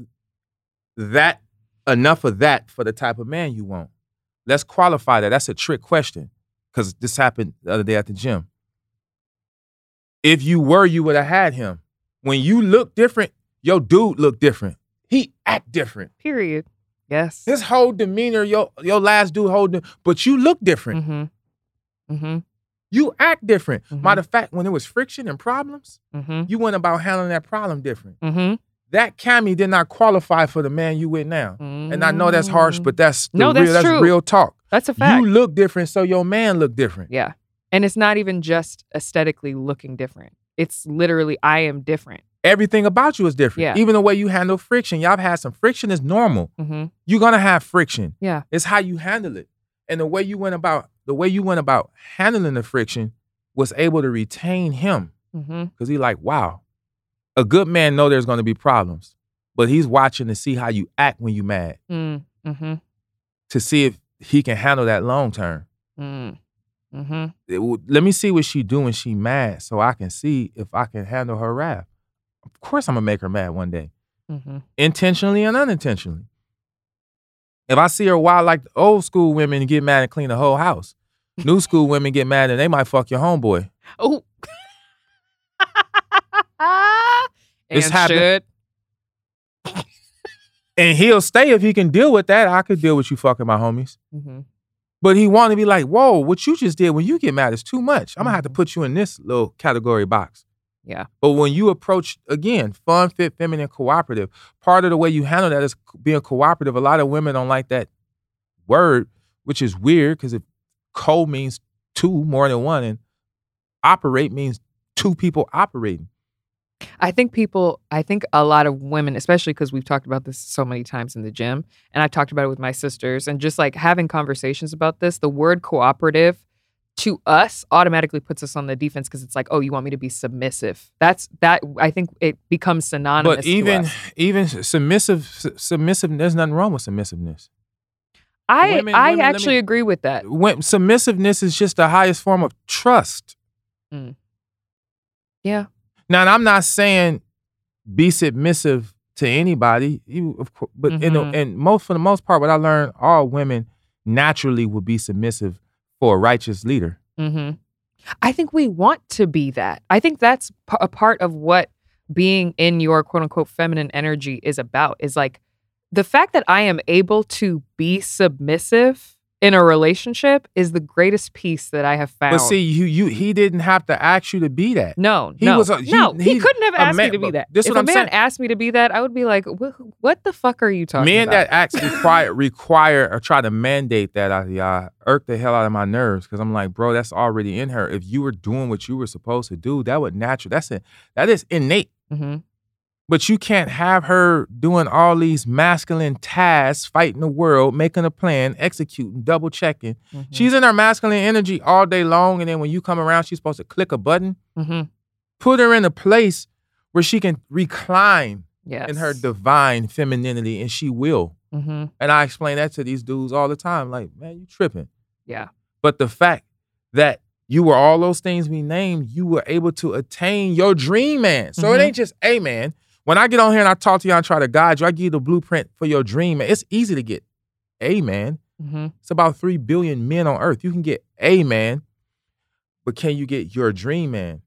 Speaker 5: that enough of that for the type of man you want? Let's qualify that. That's a trick question because this happened the other day at the gym. If you were, you would have had him. When you look different, your dude look different. He act different.
Speaker 4: Period. Yes.
Speaker 5: His whole demeanor, your your last dude holding, but you look different.
Speaker 4: Mm-hmm. Mm-hmm.
Speaker 5: You act different.
Speaker 4: Mhm.
Speaker 5: Matter of fact, when there was friction and problems,
Speaker 4: Mm-hmm.
Speaker 5: you went about handling that problem different.
Speaker 4: Mm-hmm.
Speaker 5: That Kamie did not qualify for the man you with now. And I know that's harsh, but that's the
Speaker 4: No, that's
Speaker 5: real, that's
Speaker 4: true.
Speaker 5: real talk.
Speaker 4: that's a fact.
Speaker 5: You look different, so your man look different.
Speaker 4: yeah. And it's not even just aesthetically looking different. It's literally I am different.
Speaker 5: Everything about you is different.
Speaker 4: Yeah.
Speaker 5: Even the way you handle friction. Y'all have had some friction is normal.
Speaker 4: Mm-hmm.
Speaker 5: You're gonna have friction.
Speaker 4: Yeah.
Speaker 5: It's how you handle it. And the way you went about the way you went about handling the friction was able to retain him.
Speaker 4: Mm-hmm.
Speaker 5: Cause he like, wow, a good man know there's gonna be problems, but he's watching to see how you act when you mad,
Speaker 4: Mm-hmm.
Speaker 5: to see if he can handle that long term.
Speaker 4: Mm-hmm.
Speaker 5: It let me see what she do when she mad, so I can see if I can handle her wrath. Of course, I'm gonna make her mad one day,
Speaker 4: Mm-hmm.
Speaker 5: intentionally and unintentionally. If I see her wild like the old school women get mad and clean the whole house, new school women get mad and they might fuck your homeboy.
Speaker 4: Oh.
Speaker 5: It's happening.
Speaker 4: should.
Speaker 5: And he'll stay if he can deal with that. I could deal with you fucking my homies.
Speaker 4: Mm-hmm.
Speaker 5: But he want to be like, whoa, what you just did when you get mad is too much. I'm gonna have to
Speaker 4: Mhm.
Speaker 5: put you in this little category box.
Speaker 4: Yeah.
Speaker 5: But when you approach again, fun, fit, feminine, cooperative, part of the way you handle that is being cooperative. A lot of women don't like that word, which is weird because if co means two more than one, and operate means two people operating.
Speaker 4: I think people, I think a lot of women, especially because we've talked about this so many times in the gym, and I've talked about it with my sisters, and just like having conversations about this, the word cooperative to us automatically puts us on the defense because it's like, oh, you want me to be submissive. That's that. I think it becomes synonymous.
Speaker 5: But even even submissive, su- submissive, there's nothing wrong with submissiveness.
Speaker 4: I,
Speaker 5: women-
Speaker 4: I
Speaker 5: women,
Speaker 4: actually
Speaker 5: me-
Speaker 4: agree with that.
Speaker 5: When submissiveness is just the highest form of trust. Mm.
Speaker 4: Yeah.
Speaker 5: Now, and I'm not saying be submissive to anybody. You, of course, but in the,
Speaker 4: mm-hmm.
Speaker 5: and most for the most part, what I learned, all women naturally would be submissive for a righteous leader.
Speaker 4: hmm I think we want to be that. I think that's p- a part of what being in your quote unquote feminine energy is about. Is like the fact that I am able to be submissive in a relationship is the greatest piece that I have found.
Speaker 5: But see, you you he didn't have to ask you to be that.
Speaker 4: no,
Speaker 5: he
Speaker 4: no,
Speaker 5: was a- he-
Speaker 4: no. He, couldn't have asked
Speaker 5: man-
Speaker 4: me to be that.
Speaker 5: this
Speaker 4: if
Speaker 5: what
Speaker 4: a
Speaker 5: I'm
Speaker 4: man
Speaker 5: saying.
Speaker 4: asked me to be that, I would be like, "Wh- "What the fuck are you talking
Speaker 5: Men
Speaker 4: about?"
Speaker 5: that act require require or try to mandate that y'all irk the hell out of my nerves because I'm like, bro, that's already in her. If you were doing what you were supposed to do, that would natural. That's it. That is innate.
Speaker 4: hmm
Speaker 5: But you can't have her doing all these masculine tasks, fighting the world, making a plan, executing, double checking.
Speaker 4: Mm-hmm.
Speaker 5: She's in her masculine energy all day long, and then when you come around, she's supposed to click a button.
Speaker 4: hmm
Speaker 5: Put her in a place where she can recline
Speaker 4: Yes.
Speaker 5: in her divine femininity, and she will.
Speaker 4: hmm
Speaker 5: And I explain that to these dudes all the time. Like, man, you tripping.
Speaker 4: Yeah.
Speaker 5: But the fact that you were all those things we named, you were able to attain your dream man. So it
Speaker 4: Mhm.
Speaker 5: ain't just a man. When I get on here and I talk to you and try to guide you, I give you the blueprint for your dream man. It's easy to get a man.
Speaker 4: hmm
Speaker 5: It's about three billion men on earth. You can get a man, but can you get your dream man?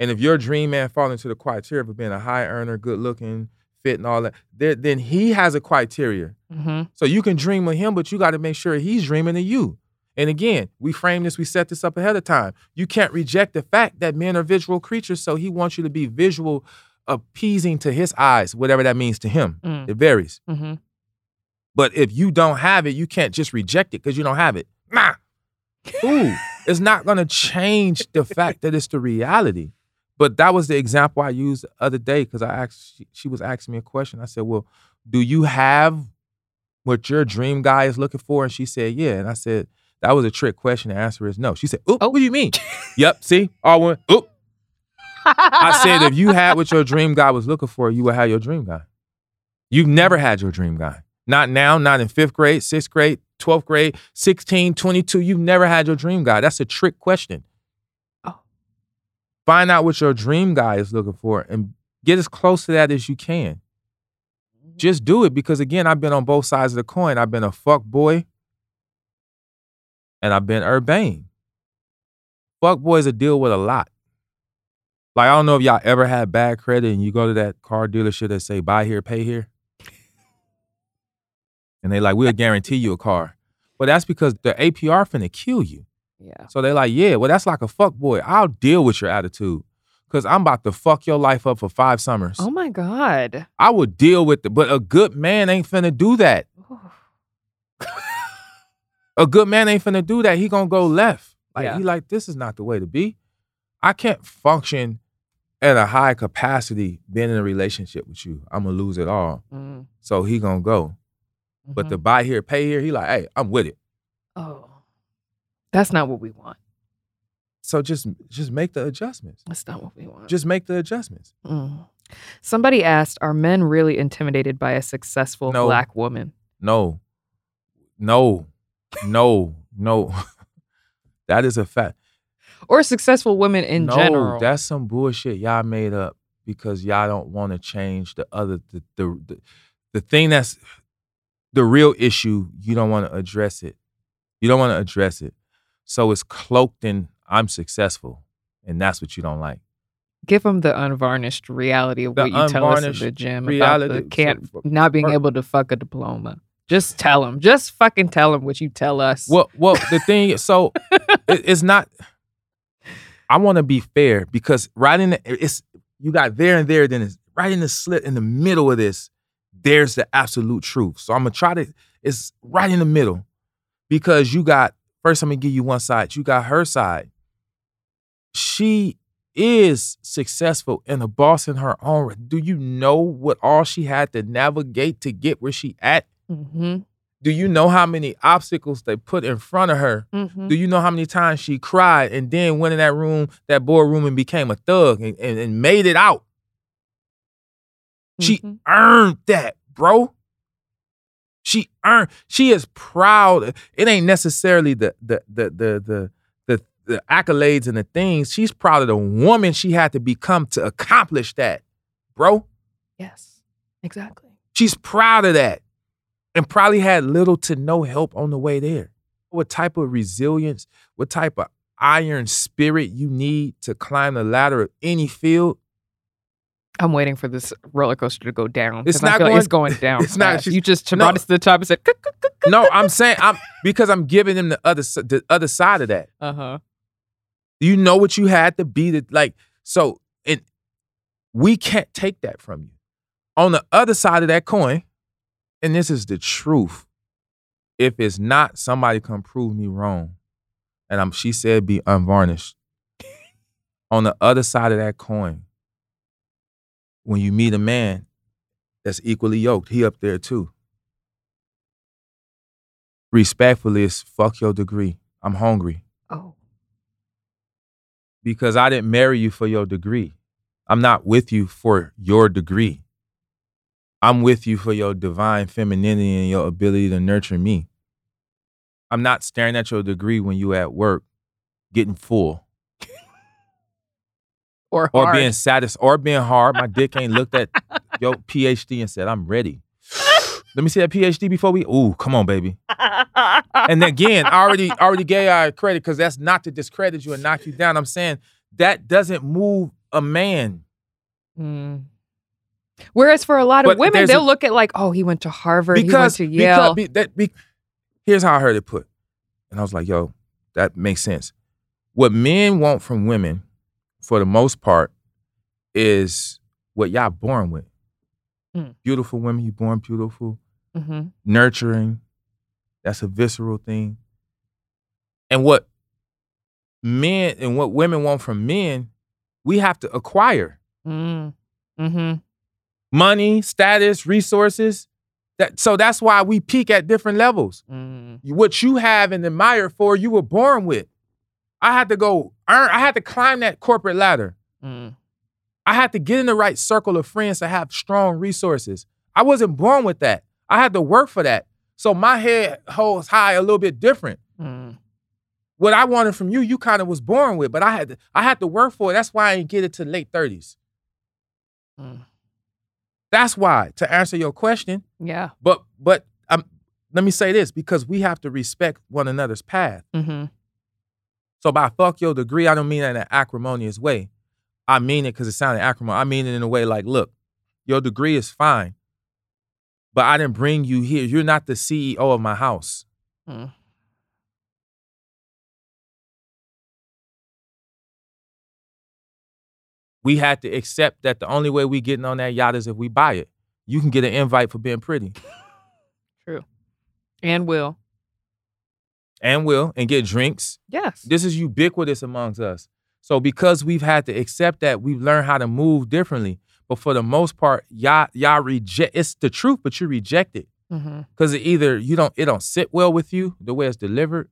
Speaker 5: And if your dream man fall into the criteria of being a high earner, good looking, fit, and all that, then he has a criteria.
Speaker 4: hmm
Speaker 5: So you can dream of him, but you got to make sure he's dreaming of you. And again, we frame this, we set this up ahead of time. You can't reject the fact that men are visual creatures, so he wants you to be visual, appeasing to his eyes, whatever that means to him.
Speaker 4: Mm.
Speaker 5: It varies.
Speaker 4: hmm
Speaker 5: But if you don't have it, you can't just reject it because you don't have it. Nah. Ooh, it's not gonna change the fact that it's the reality. But that was the example I used the other day because I asked she, she was asking me a question. I said, Well, do you have what your dream guy is looking for? And she said, Yeah. And I said, that was a trick question. The answer is no. She said, Oop, oh. what do you mean? yep, see? All one, oop. I said, if you had what your dream guy was looking for, you would have your dream guy. You've never mm. had your dream guy. Not now, not in fifth grade, sixth grade, 12th grade, 16, 22. You've never had your dream guy. That's a trick question.
Speaker 4: Oh.
Speaker 5: Find out what your dream guy is looking for and get as close to that as you can. Mm-hmm. Just do it because again, I've been on both sides of the coin. I've been a fuck boy and I've been urbane. Fuck boys are deal with a lot. Like I don't know if y'all ever had bad credit and you go to that car dealership that say buy here, pay here. And they like, we'll guarantee you a car. But that's because the APR finna kill you.
Speaker 4: Yeah.
Speaker 5: So they like, yeah, well, that's like a fuck boy. I'll deal with your attitude. Cause I'm about to fuck your life up for five summers.
Speaker 4: Oh my God.
Speaker 5: I would deal with it, but a good man ain't finna do that. a good man ain't finna do that. He gonna go left. Like
Speaker 4: Yeah.
Speaker 5: he like, this is not the way to be. I can't function at a high capacity being in a relationship with you. I'm gonna lose it all.
Speaker 4: Mm,
Speaker 5: So he gonna go. But
Speaker 4: mhm.
Speaker 5: the buy here, pay here, he like, hey, I'm with it.
Speaker 4: oh, that's not what we want.
Speaker 5: So just just make the adjustments.
Speaker 4: That's not what we want.
Speaker 5: Just make the adjustments.
Speaker 4: Mm. Somebody asked, "Are men really intimidated by a successful
Speaker 5: No.
Speaker 4: black woman?"
Speaker 5: No, no, no, no. that is a fact.
Speaker 4: Or successful women in
Speaker 5: no,
Speaker 4: general?
Speaker 5: that's some bullshit y'all made up because y'all don't want to change the other the, the the the thing that's the real issue. You don't want to address it. You don't want to address it. So it's cloaked in I'm successful, and that's what you don't like.
Speaker 4: Give them the unvarnished reality of
Speaker 5: The
Speaker 4: what you tell us in the gym
Speaker 5: reality-
Speaker 4: about the can't not being able to fuck a diploma. Just tell them. Just fucking tell them what you tell us.
Speaker 5: Well, well, the thing, so it, it's not. I want to be fair because right in the, it's you got there and there, then it's right in the slit in the middle of this. There's the absolute truth. So I'm gonna try to. It's right in the middle because you got first. I'm gonna give you one side. You got her side. She is successful and a boss in her own. Do you know what all she had to navigate to get where she at?
Speaker 4: mm-hmm.
Speaker 5: Do you know how many obstacles they put in front of her?
Speaker 4: Mm-hmm.
Speaker 5: Do you know how many times she cried and then went in that room, that boardroom, and became a thug and, and, and made it out? She
Speaker 4: Mhm.
Speaker 5: earned that, bro. She earned. She is proud. It ain't necessarily the the the the the the, the accolades and the things. She's proud of the woman she had to become to accomplish that, bro.
Speaker 4: Yes. Exactly.
Speaker 5: She's proud of that and probably had little to no help on the way there. What type of resilience, what type of iron spirit you need to climb the ladder of any field?
Speaker 4: I'm waiting for this roller coaster to go down.
Speaker 5: It's not
Speaker 4: feel like
Speaker 5: going-
Speaker 4: it's going down.
Speaker 5: it's not-
Speaker 4: fast. You just
Speaker 5: no.
Speaker 4: brought us to the top and said,
Speaker 5: No, I'm saying I'm because I'm giving them the other the other side of that.
Speaker 4: "Uh huh."
Speaker 5: You know what you had to be to like so and we can't take that from you. On the other side of that coin, and this is the truth. If it's not, somebody come prove me wrong. And I'm she said be unvarnished. On the other side of that coin, when you meet a man that's equally yoked, he up there too. Respectfully, it's fuck your degree. I'm hungry
Speaker 4: Oh.
Speaker 5: because I didn't marry you for your degree. I'm not with you for your degree. I'm with you for your divine femininity and your ability to nurture me. I'm not staring at your degree when you at work getting full
Speaker 4: Or
Speaker 5: or being satisfied or being hard. My dick ain't looked at your PhD and said, I'm ready. Let me see that PhD before we. Ooh, come on, baby. And again, I already already gave y'all credit because that's not to discredit you and knock you down. I'm saying that doesn't move a man.
Speaker 4: Mm. Whereas for a lot of
Speaker 5: But
Speaker 4: women, they'll
Speaker 5: a-
Speaker 4: look at like, oh, he went to Harvard,
Speaker 5: because
Speaker 4: he went to Yale.
Speaker 5: because be, that be, here's how I heard it put, and I was like, yo, that makes sense. What men want from women, for the most part, is what y'all born with.
Speaker 4: Mm.
Speaker 5: Beautiful women, you born beautiful,
Speaker 4: hmm
Speaker 5: nurturing. That's a visceral thing. And what men and what women want from men, we have to acquire
Speaker 4: Mm. hmm
Speaker 5: money, status, resources. That so that's why we peak at different levels.
Speaker 4: Mm.
Speaker 5: What you have and admire for, you were born with. I had to go earn, I had to climb that corporate ladder.
Speaker 4: Mm.
Speaker 5: I had to get in the right circle of friends to have strong resources. I wasn't born with that. I had to work for that. So my head holds high a little bit different.
Speaker 4: Mm.
Speaker 5: What I wanted from you, you kind of was born with, but I had to, I had to work for it. That's why I didn't get it to late 30s.
Speaker 4: Mm.
Speaker 5: That's why, to answer your question.
Speaker 4: Yeah.
Speaker 5: But but um, let me say this because we have to respect one another's path.
Speaker 4: Mm-hmm.
Speaker 5: So by fuck your degree, I don't mean that in an acrimonious way. I mean it because it sounded acrimonious. I mean it in a way like, look, your degree is fine, but I didn't bring you here. You're not the CEO of my house.
Speaker 4: Mm.
Speaker 5: We had to accept that the only way we getting on that yacht is if we buy it. You can get an invite for being pretty.
Speaker 4: True. And will.
Speaker 5: And will and get drinks.
Speaker 4: Yes.
Speaker 5: This is ubiquitous amongst us. So because we've had to accept that, we've learned how to move differently. But for the most part, y'all y'all reject it's the truth, but you reject it.
Speaker 4: Mm-hmm.
Speaker 5: Cause either you don't it don't sit well with you the way it's delivered.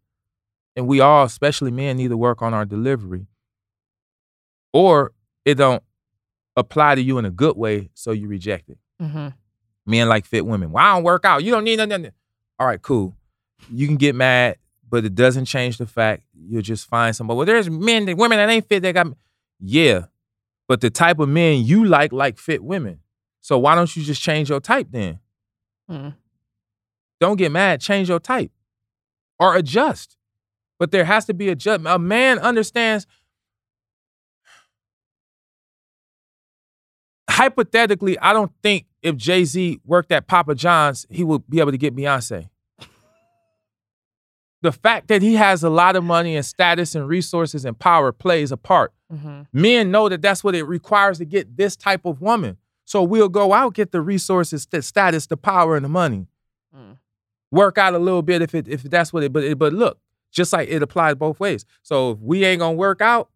Speaker 5: And we all, especially men, need to work on our delivery. Or it don't apply to you in a good way, so you reject it.
Speaker 4: Mm-hmm.
Speaker 5: Men like fit women. Well, I don't work out. You don't need nothing. All right, cool. You can get mad, but it doesn't change the fact you'll just find somebody. Well, there's men that women that ain't fit that got yeah. But the type of men you like like fit women. So why don't you just change your type then?
Speaker 4: Mm.
Speaker 5: Don't get mad, change your type. Or adjust. But there has to be a adjustment. A man understands hypothetically, I don't think if Jay Z worked at Papa John's, he would be able to get Beyonce. The fact that he has a lot of money and status and resources and power plays a part.
Speaker 4: Mm-hmm.
Speaker 5: Men know that that's what it requires to get this type of woman. So we'll go out, get the resources, the status, the power, and the money.
Speaker 4: Mm.
Speaker 5: Work out a little bit if it if that's what it. But it, but look, just like it applies both ways. So if we ain't gonna work out,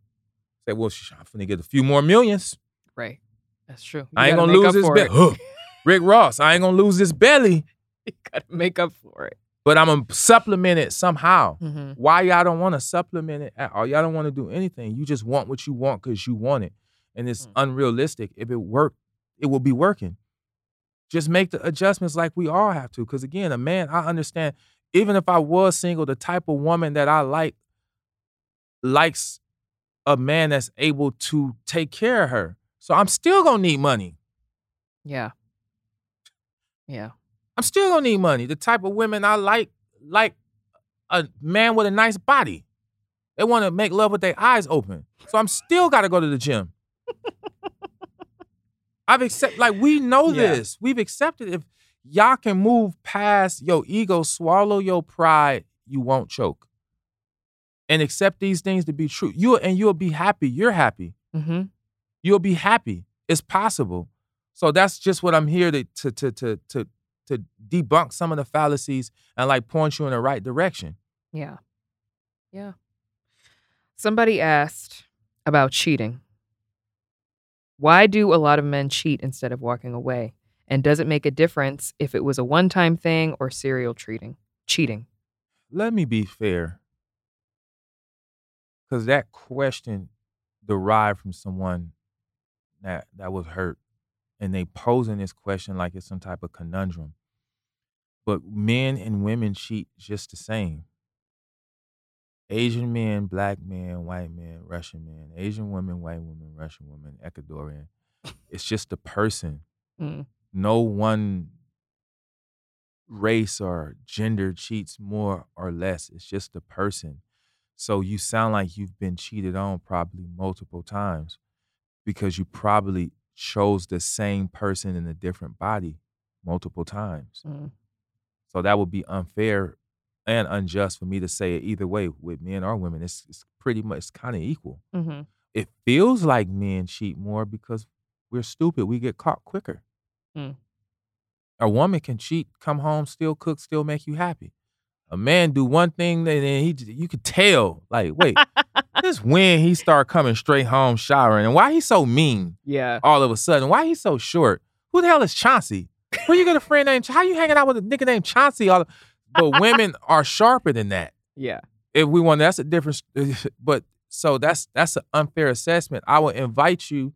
Speaker 5: say, well, sh- I'm finna get a few more millions.
Speaker 4: Right. That's true. You
Speaker 5: I ain't gonna lose this belly. Rick Ross, I ain't gonna lose this belly,
Speaker 4: you gotta make up for it.
Speaker 5: but I'm gonna supplement it somehow.
Speaker 4: Mm-hmm.
Speaker 5: Why y'all don't want to supplement it at all? Y'all don't want to do anything. You just want what you want because you want it, and it's
Speaker 4: Mm.
Speaker 5: unrealistic. If it worked, it will be working. Just make the adjustments like we all have to. Because again, a man, I understand. Even if I was single, the type of woman that I like likes a man that's able to take care of her. So I'm still gonna need money.
Speaker 4: Yeah. Yeah.
Speaker 5: I'm still gonna need money. The type of women I like, like a man with a nice body. They want to make love with their eyes open. So I'm still gotta go to the gym. I've accept like we know
Speaker 4: Yeah.
Speaker 5: this. We've accepted if y'all can move past your ego, swallow your pride, you won't choke. And accept these things to be true. You and you'll be happy. You're happy.
Speaker 4: Mm-hmm.
Speaker 5: You'll be happy. It's possible. So that's just what I'm here to to to to to to debunk some of the fallacies and like point you in the right direction.
Speaker 4: Yeah. Yeah. Somebody asked about cheating. Why do a lot of men cheat instead of walking away? And does it make a difference if it was a one time thing or serial treating? Cheating.
Speaker 5: Let me be fair. Cause that question derived from someone that that was hurt. And they posing this question like it's some type of conundrum. But men and women cheat just the same. Asian men, black men, white men, Russian men, Asian women, white women, Russian women, Ecuadorian. It's just the person.
Speaker 4: Mm.
Speaker 5: No one race or gender cheats more or less. It's just the person. So you sound like you've been cheated on probably multiple times because you probably chose the same person in a different body multiple times.
Speaker 4: Mm.
Speaker 5: So that would be unfair and unjust for me to say it either way with men or women. It's, it's pretty much kind of equal.
Speaker 4: Mm-hmm.
Speaker 5: It feels like men cheat more because we're stupid. We get caught quicker.
Speaker 4: Mm.
Speaker 5: A woman can cheat, come home, still cook, still make you happy. A man do one thing and then he you could tell like wait this when he start coming straight home showering and why he so mean
Speaker 4: Yeah.
Speaker 5: all of a sudden why he so short who the hell is Chauncey where you got a friend named how you hanging out with a nigga named Chauncey all but women are sharper than that
Speaker 4: Yeah.
Speaker 5: if we want that's a different but so that's that's an unfair assessment i would invite you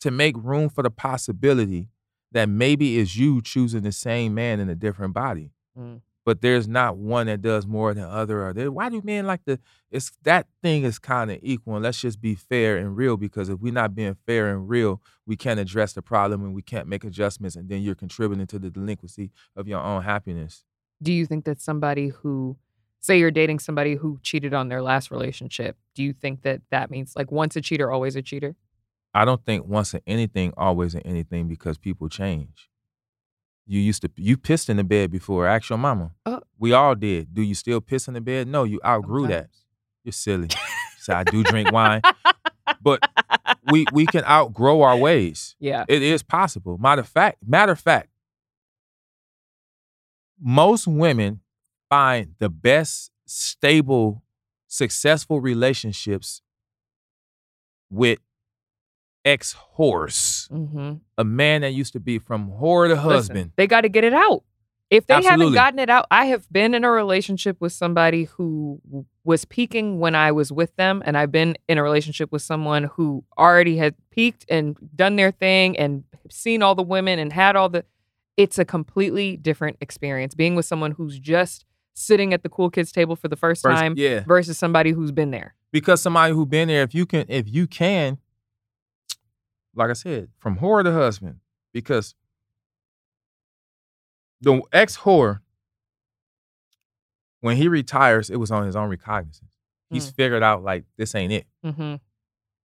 Speaker 5: to make room for the possibility that maybe it's you choosing the same man in a different body
Speaker 4: Mm.
Speaker 5: But there's not one that does more than other. Or there, why do men like the? It's that thing is kind of equal. And let's just be fair and real because if we're not being fair and real, we can't address the problem and we can't make adjustments, and then you're contributing to the delinquency of your own happiness.
Speaker 4: Do you think that somebody who, say, you're dating somebody who cheated on their last relationship, do you think that that means like once a cheater, always a cheater?
Speaker 5: I don't think once in anything, always in anything because people change. You used to you pissed in the bed before. Ask your mama.
Speaker 4: Oh.
Speaker 5: We all did. Do you still piss in the bed? No, you outgrew that. You're silly. so I do drink wine, but we we can outgrow our ways.
Speaker 4: Yeah.
Speaker 5: It is possible. Matter of fact, matter of fact, most women find the best, stable, successful relationships with ex whores.
Speaker 4: Mm-hmm.
Speaker 5: A man that used to be from whore to husband.
Speaker 4: they got to get it out. If they haven't gotten it out, I have been in a relationship with somebody who was peaking when I was with them, and I've been in a relationship with someone who already had peaked and done their thing and seen all the women and had all the. It's a completely different experience being with someone who's just sitting at the cool kids table for the first
Speaker 5: First-
Speaker 4: time
Speaker 5: yeah.
Speaker 4: versus somebody who's been there.
Speaker 5: because somebody who's been there, if you can, if you can, like I said, from whore to husband, because the ex whore, when he retires, it was on his own recognizance. He's figured out like this ain't it.
Speaker 4: Mm-hmm.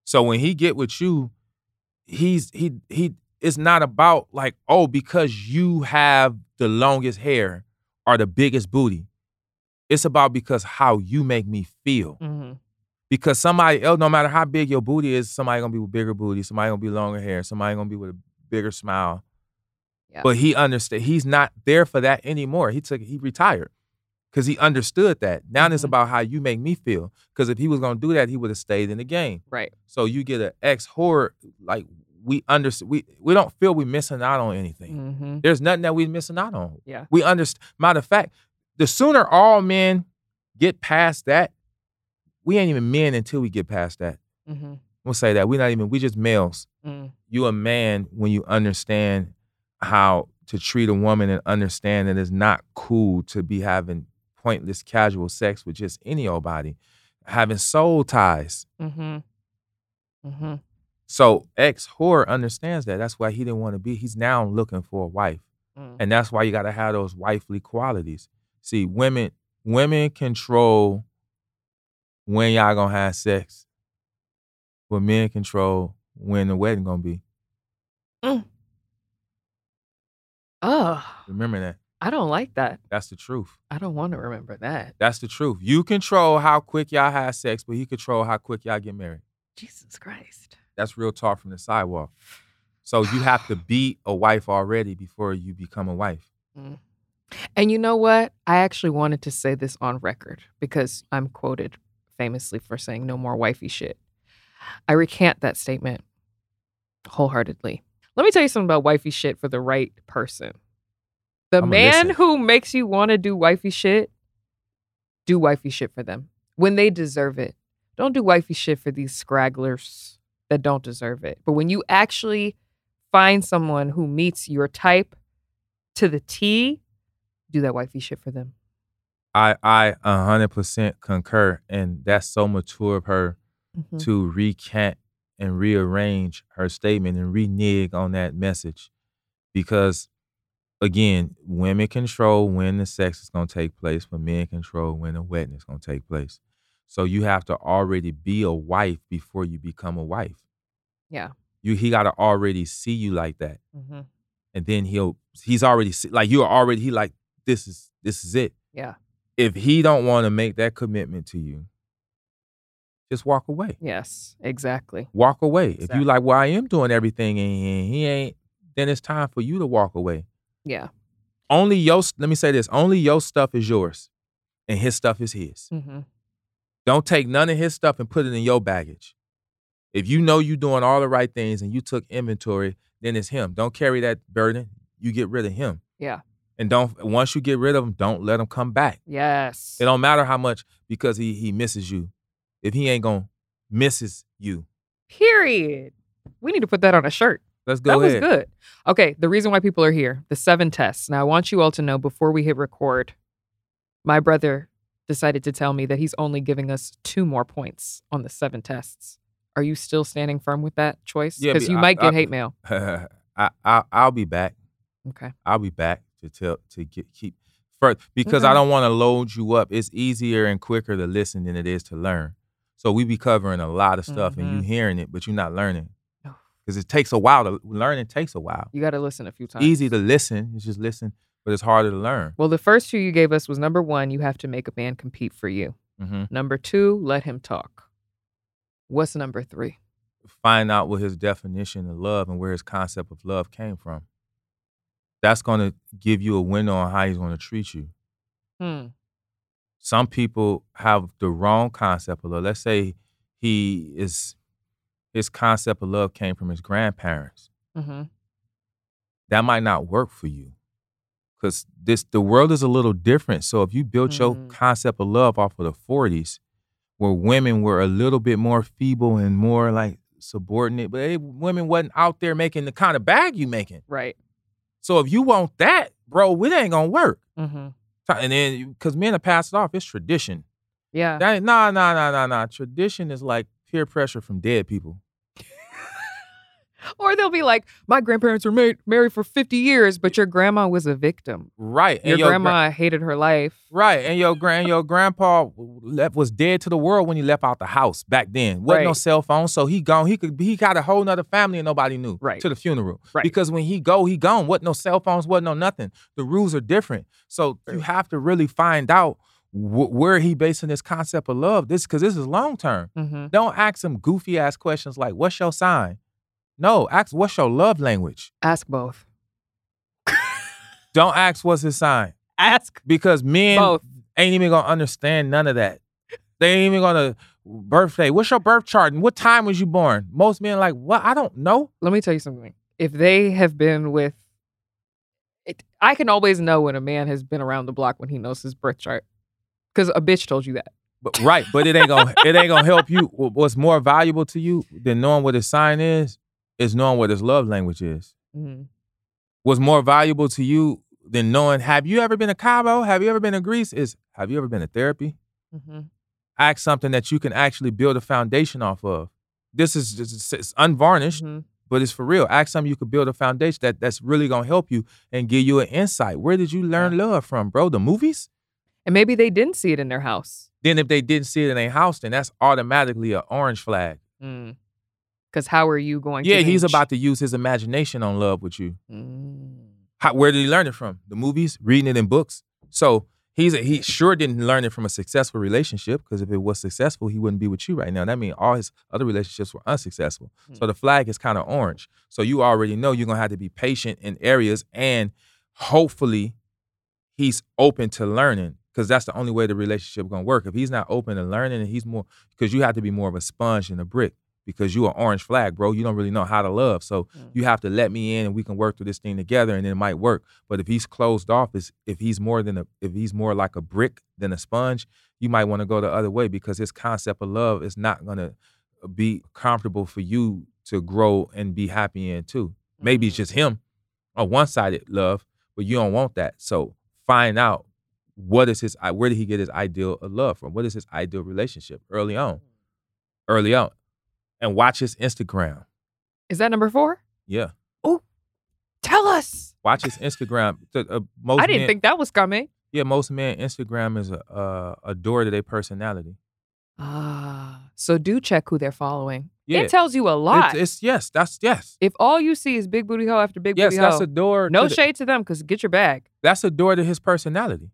Speaker 5: So when he get with you, he's he he. It's not about like oh because you have the longest hair or the biggest booty. It's about because how you make me feel
Speaker 4: Mm-hmm.
Speaker 5: Because somebody else, no matter how big your booty is, somebody gonna be with bigger booty, somebody gonna be longer hair, somebody gonna be with a bigger smile.
Speaker 4: Yeah.
Speaker 5: But he understood he's not there for that anymore. He took he retired because he understood that. Now it's
Speaker 4: Mhm.
Speaker 5: about how you make me feel. Because if he was gonna do that, he would have stayed in the game.
Speaker 4: Right.
Speaker 5: So you get an ex whore like we understand. We we don't feel we're missing out on anything.
Speaker 4: Mm-hmm.
Speaker 5: There's nothing that we're missing out on.
Speaker 4: Yeah.
Speaker 5: We understand. Matter of fact, the sooner all men get past that, we ain't even men until we get past that.
Speaker 4: Mm-hmm.
Speaker 5: We'll say that. We're not even, we just males.
Speaker 4: Mm.
Speaker 5: You a man when you understand how to treat a woman and understand that it's not cool to be having pointless casual sex with just any old body. Having soul ties.
Speaker 4: Mm-hmm. Mm-hmm.
Speaker 5: So ex whore understands that. That's why he didn't want to be. He's now looking for a wife.
Speaker 4: Mm.
Speaker 5: And that's why you gotta have those wifely qualities. See, women, women control when y'all gonna have sex. But men control when the wedding gonna be. Mm.
Speaker 4: Oh,
Speaker 5: Remember that.
Speaker 4: I don't like that.
Speaker 5: That's the truth.
Speaker 4: I don't want to remember that.
Speaker 5: That's the truth. You control how quick y'all have sex, but he control how quick y'all get married.
Speaker 4: Jesus Christ.
Speaker 5: That's real talk from the sidewalk. So you have to be a wife already before you become a wife.
Speaker 4: And you know what? I actually wanted to say this on record because I'm quoted famously for saying no more wifey shit. I recant that statement wholeheartedly. Let me tell you something about wifey shit for the right person. The
Speaker 5: I'ma
Speaker 4: man who makes you want to do wifey shit, do wifey shit for them when they deserve it. Don't do wifey shit for these scragglers that don't deserve it. But when you actually find someone who meets your type to the T, do that wifey shit for them.
Speaker 5: I I a hundred percent concur, and that's so mature of her
Speaker 4: Mhm.
Speaker 5: to recant and rearrange her statement and renege on that message because again women control when the sex is going to take place but men control when the wedding is going to take place so you have to already be a wife before you become a wife
Speaker 4: Yeah.
Speaker 5: you he got to already see you like that
Speaker 4: hmm
Speaker 5: and then he'll he's already see, like you're already he like this is this is it
Speaker 4: Yeah.
Speaker 5: If he don't want to make that commitment to you just walk away
Speaker 4: Yes. Exactly.
Speaker 5: walk away. If you like, well, I am doing everything and he ain't, then it's time for you to walk away.
Speaker 4: Yeah.
Speaker 5: Only your, let me say this, only your stuff is yours and his stuff is his.
Speaker 4: hmm
Speaker 5: Don't take none of his stuff and put it in your baggage. If you know you're doing all the right things and you took inventory, then it's him. Don't carry that burden. You get rid of him.
Speaker 4: Yeah.
Speaker 5: And don't, once you get rid of him, don't let him come back.
Speaker 4: Yes.
Speaker 5: It don't matter how much because he he misses you. If he ain't gonna misses you,
Speaker 4: Period. We need to put that on a shirt.
Speaker 5: let's go
Speaker 4: that was good. Okay. The reason why people are here, the seven tests. Now, I want you all to know before we hit record, My brother decided to tell me that he's only giving us two more points on the seven tests. Are you still standing firm with that choice?
Speaker 5: Yeah,
Speaker 4: Because
Speaker 5: but
Speaker 4: you
Speaker 5: I-
Speaker 4: might get
Speaker 5: I-
Speaker 4: hate mail.
Speaker 5: I, I I'll be back.
Speaker 4: Okay.
Speaker 5: I'll be back to tell to get keep first because I don't want to load you up. It's easier and quicker to listen than it is to learn. So we be covering a lot of stuff and you
Speaker 4: Mhm.
Speaker 5: hearing it, but you're not learning
Speaker 4: Oh.
Speaker 5: because it takes a while to learn. It takes a while.
Speaker 4: You got to listen a few times.
Speaker 5: Easy to listen. It's just listen, but it's harder to learn.
Speaker 4: Well, the first two you gave us was number one, you have to make a man compete for you.
Speaker 5: hmm
Speaker 4: Number two, let him talk. What's number three?
Speaker 5: Find out what his definition of love and where his concept of love came from. That's going to give you a window on how he's going to treat you.
Speaker 4: Hmm.
Speaker 5: some people have the wrong concept of love. Let's say he is his concept of love came from his grandparents.
Speaker 4: Mm-hmm.
Speaker 5: That might not work for you. Cause this the world is a little different. So if you built your
Speaker 4: Mm.
Speaker 5: concept of love off of the 40s, where women were a little bit more feeble and more like subordinate, but they, women wasn't out there making the kind of bag you making.
Speaker 4: Right.
Speaker 5: So if you want that, bro, it ain't gonna work.
Speaker 4: Mm-hmm.
Speaker 5: And then because men are passed it off, it's tradition.
Speaker 4: Yeah.
Speaker 5: That nah, nah, nah, nah, nah. Tradition is like peer pressure from dead people.
Speaker 4: Or they'll be like, my grandparents were married, married for 50 years, but your grandma was a victim.
Speaker 5: Right.
Speaker 4: Your
Speaker 5: gra-
Speaker 4: grandma hated her life.
Speaker 5: right. And your grand your grandpa left was dead to the world when he left out the house back then. Wasn't no cell phone. So he gone. He could he got a whole nother family and nobody knew.
Speaker 4: Right.
Speaker 5: To the funeral.
Speaker 4: Right.
Speaker 5: Because when he go, he gone. Wasn't no cell phones, wasn't no nothing. The rules are different. So you have to really find out where he basing this concept of love. This because this is long term.
Speaker 4: Mm-hmm.
Speaker 5: Don't ask him goofy ass questions like, what's your sign? No, ask what's your love language.
Speaker 4: Ask both.
Speaker 5: Don't ask what's his sign.
Speaker 4: Ask
Speaker 5: Because men
Speaker 4: both.
Speaker 5: ain't even gonna understand none of that. They ain't even gonna birthday. What's your birth chart and what time was you born? Most men like, what? I don't know.
Speaker 4: Let me tell you something. If they have been with, it, I can always know when a man has been around the block when he knows his birth chart, because a bitch told you that.
Speaker 5: But right, but it ain't gonna it ain't gonna help you. What's more valuable to you than knowing what his sign is, is knowing what his love language is.
Speaker 4: Mm-hmm.
Speaker 5: What's more valuable to you than knowing, have you ever been to Cabo? Have you ever been to Greece? Is have you ever been to therapy?
Speaker 4: Mm-hmm.
Speaker 5: ask something that you can actually build a foundation off of. This is just it's unvarnished,
Speaker 4: Mm-hmm.
Speaker 5: but it's for real. Ask something you could build a foundation that that's really gonna help you and give you an insight. Where did you learn love from, bro? The movies?
Speaker 4: And maybe they didn't see it in their house.
Speaker 5: Then if they didn't see it in their house, then that's automatically an orange flag.
Speaker 4: Because how are you going to
Speaker 5: Yeah,
Speaker 4: to?
Speaker 5: he's about to use his imagination on love with you.
Speaker 4: Mm.
Speaker 5: How, where did he learn it from? The movies, reading it in books. So he's a, he sure didn't learn it from a successful relationship because if it was successful, he wouldn't be with you right now. That means all his other relationships were unsuccessful. So the flag is kind of orange. So you already know you're gonna have to be patient in areas and hopefully he's open to learning because that's the only way the relationship gonna work. If he's not open to learning and he's more because you have to be more of a sponge than a brick because you are an orange flag, bro. You don't really know how to love. So mm. you have to let me in and we can work through this thing together and it might work. But if he's closed off, is if he's more than a if he's more like a brick than a sponge, you might want to go the other way because his concept of love is not gonna uh, be comfortable for you to grow and be happy in too. Maybe it's mm. just him a one sided love, but you don't want that. So find out what is his where did he get his ideal of love from? What is his ideal relationship early on? Mm. Early on. And watch his Instagram.
Speaker 4: Is that number four?
Speaker 5: Yeah.
Speaker 4: Oh, tell us.
Speaker 5: Watch his Instagram. The- uh, most
Speaker 4: I didn't
Speaker 5: men-
Speaker 4: think that was coming.
Speaker 5: Yeah, most men Instagram is a a, a door to their personality.
Speaker 4: Ah, so do check who they're following.
Speaker 5: Yeah,
Speaker 4: It tells you a lot.
Speaker 5: It's, it's yes, that's yes,
Speaker 4: if all you see is big booty hoe after big
Speaker 5: yes.
Speaker 4: booty
Speaker 5: That's a door.
Speaker 4: no
Speaker 5: to the-
Speaker 4: shade to them because get your bag.
Speaker 5: That's a door to his personality.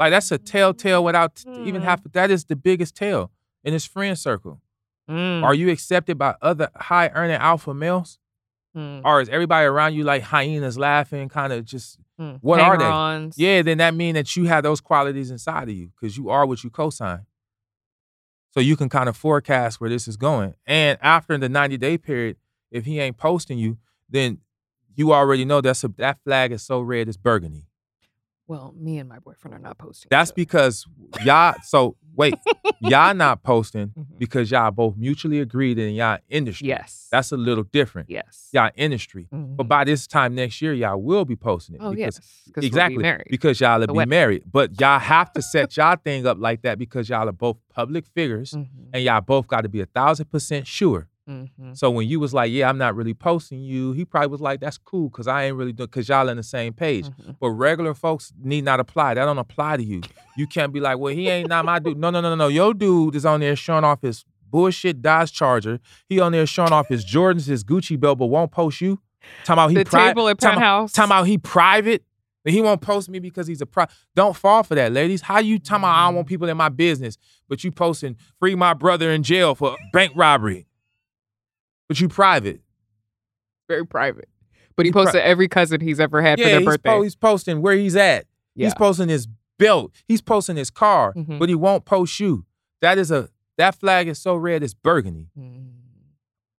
Speaker 5: Like that's a telltale without t- even
Speaker 4: Mm.
Speaker 5: half. That is the biggest tell in his friend circle.
Speaker 4: Mm,
Speaker 5: Are you accepted by other high earning alpha males,
Speaker 4: mm,
Speaker 5: or is everybody around you like hyenas laughing, kind of just
Speaker 4: mm.
Speaker 5: what are they? Yeah, then that means that you have those qualities inside of you because you are what you co-sign. So you can kind of forecast where this is going. And after the 90 day period, if he ain't posting you, then you already know that's a, that flag is so red it's burgundy.
Speaker 4: Well, me and my boyfriend are not posting.
Speaker 5: That's
Speaker 4: so-
Speaker 5: because y'all. So Wait, y'all not posting
Speaker 4: Mhm.
Speaker 5: because y'all both mutually agreed in y'all industry.
Speaker 4: Yes.
Speaker 5: That's a little different.
Speaker 4: yes.
Speaker 5: Y'all industry.
Speaker 4: Mhm.
Speaker 5: But by this time next year, y'all will be posting it.
Speaker 4: oh
Speaker 5: because,
Speaker 4: yes. 'cause we'll be
Speaker 5: Exactly.
Speaker 4: married.
Speaker 5: Because y'all will
Speaker 4: The
Speaker 5: be
Speaker 4: wedding.
Speaker 5: married. But y'all have to set y'all thing up like that because y'all are both public figures
Speaker 4: Mhm.
Speaker 5: and y'all both got to be a thousand percent sure.
Speaker 4: Mhm.
Speaker 5: So when you was like, yeah, I'm not really posting you, he probably was like, that's cool because I ain't really doing because y'all on the same page.
Speaker 4: Mhm.
Speaker 5: But regular folks need not apply. That don't apply to you. You can't be like, well, he ain't not my dude. No, no, no, no, no. Your dude is on there showing off his bullshit Dodge Charger. He on there showing off his Jordans, his Gucci belt, but won't post you. Talking about he
Speaker 4: The
Speaker 5: pri-
Speaker 4: table at
Speaker 5: talking
Speaker 4: Penthouse.
Speaker 5: Talking about he private. He won't post me because he's a pri. Don't fall for that, ladies. How you talking about I don't want people in my business, but you posting free my brother in jail for bank robbery. But you private.
Speaker 4: very private. But he
Speaker 5: He pri-
Speaker 4: posted every cousin he's ever had for their
Speaker 5: he's,
Speaker 4: birthday.
Speaker 5: po- he's posting where he's at.
Speaker 4: yeah.
Speaker 5: He's posting his belt. He's posting his car,
Speaker 4: Mhm.
Speaker 5: but he won't post you. That is a that flag is so red it's burgundy.
Speaker 4: Mhm.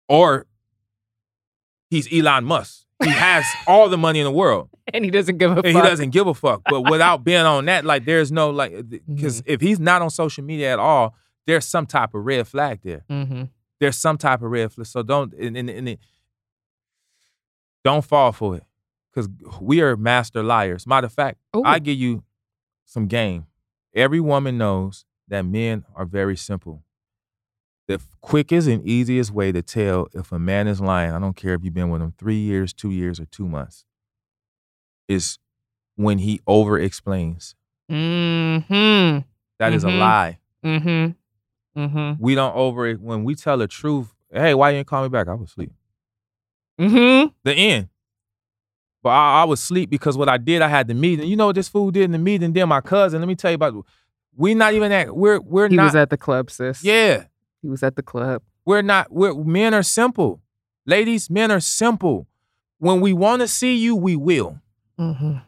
Speaker 5: Or he's Elon Musk. He has all the money in the world.
Speaker 4: And he doesn't give a
Speaker 5: And
Speaker 4: fuck.
Speaker 5: he doesn't give a fuck. But without being on that, like there's no like
Speaker 4: Mm-hmm.
Speaker 5: because if he's not on social media at all, there's some type of red flag there.
Speaker 4: hmm
Speaker 5: There's some type of red flag. So don't and, and, and it, don't fall for it. Because we are master liars. Matter of fact,
Speaker 4: Ooh.
Speaker 5: I give you some game. Every woman knows that men are very simple. The quickest and easiest way to tell if a man is lying, I don't care if you've been with him three years, two years, or two months, is when he over explains.
Speaker 4: Mm-hmm.
Speaker 5: That is a
Speaker 4: Mhm.
Speaker 5: lie.
Speaker 4: Mm-hmm. Mm-hmm.
Speaker 5: We don't over it when we tell the truth. Hey, why you didn't call me back? I was asleep.
Speaker 4: Mm-hmm.
Speaker 5: The end. But I, I was asleep because what I did, I had the meeting. You know what this fool did in the meeting? Then my cousin. Let me tell you about. We not even at. We're we're
Speaker 4: He
Speaker 5: not.
Speaker 4: was at the club, sis.
Speaker 5: yeah.
Speaker 4: He was at the club.
Speaker 5: We're not, we're, men are simple. Ladies, men are simple. When we want to see you, we will.
Speaker 4: Mm-hmm.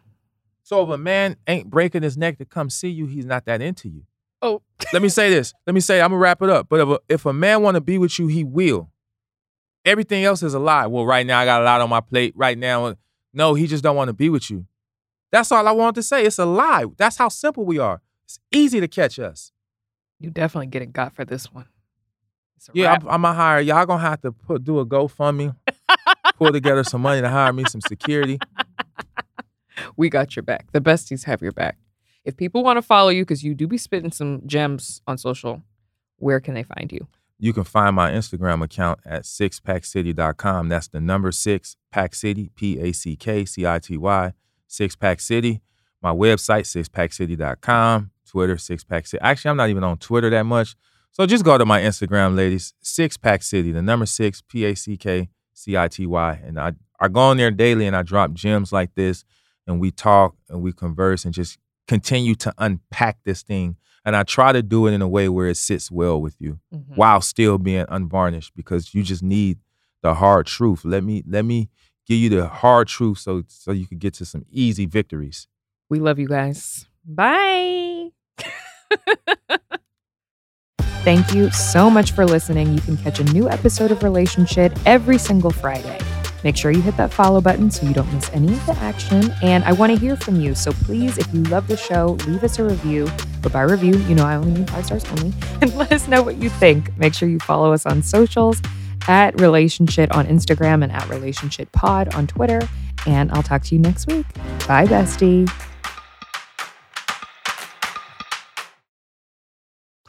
Speaker 5: So if a man ain't breaking his neck to come see you, he's not that into you.
Speaker 4: Oh.
Speaker 5: Let me say this. Let me say, I'm gonna wrap it up. But if a, if a man want to be with you, he will. Everything else is a lie. Well, right now I got a lot on my plate. Right now, uh, no, he just don't want to be with you. That's all I wanted to say. It's a lie. That's how simple we are. It's easy to catch us.
Speaker 4: You definitely getting got for this one.
Speaker 5: Yeah. I'm, I'm gonna hire y'all. Gonna have to put do a GoFundMe, pull together some money to hire me some security.
Speaker 4: we got your back. The besties have your back. If people want to follow you, because you do be spitting some gems on social, where can they find you?
Speaker 5: You can find my Instagram account at sixpackcity.com. That's the number six pack city, P A C K C I T Y, six pack city. My website, sixpackcity.com. Twitter, six pack city. Actually, I'm not even on Twitter that much. So just go to my Instagram, ladies, six pack city, the number six, P A C K C I T Y. And I, I go on there daily and I drop gems like this and we talk and we converse and just continue to unpack this thing. And I try to do it in a way where it sits well with you
Speaker 4: Mhm.
Speaker 5: while still being unvarnished because you just need the hard truth. Let me let me give you the hard truth so so you can get to some easy victories.
Speaker 4: We love you guys. Bye. Thank you so much for listening. You can catch a new episode of Relationshit every single Friday. Make sure you hit that follow button so you don't miss any of the action. And I want to hear from you. So please, if you love the show, leave us a review. But by review, you know I only mean five stars only. And let us know what you think. Make sure you follow us on socials at Relationshit on Instagram and at Relationshit Pod on Twitter. And I'll talk to you next week. Bye, bestie.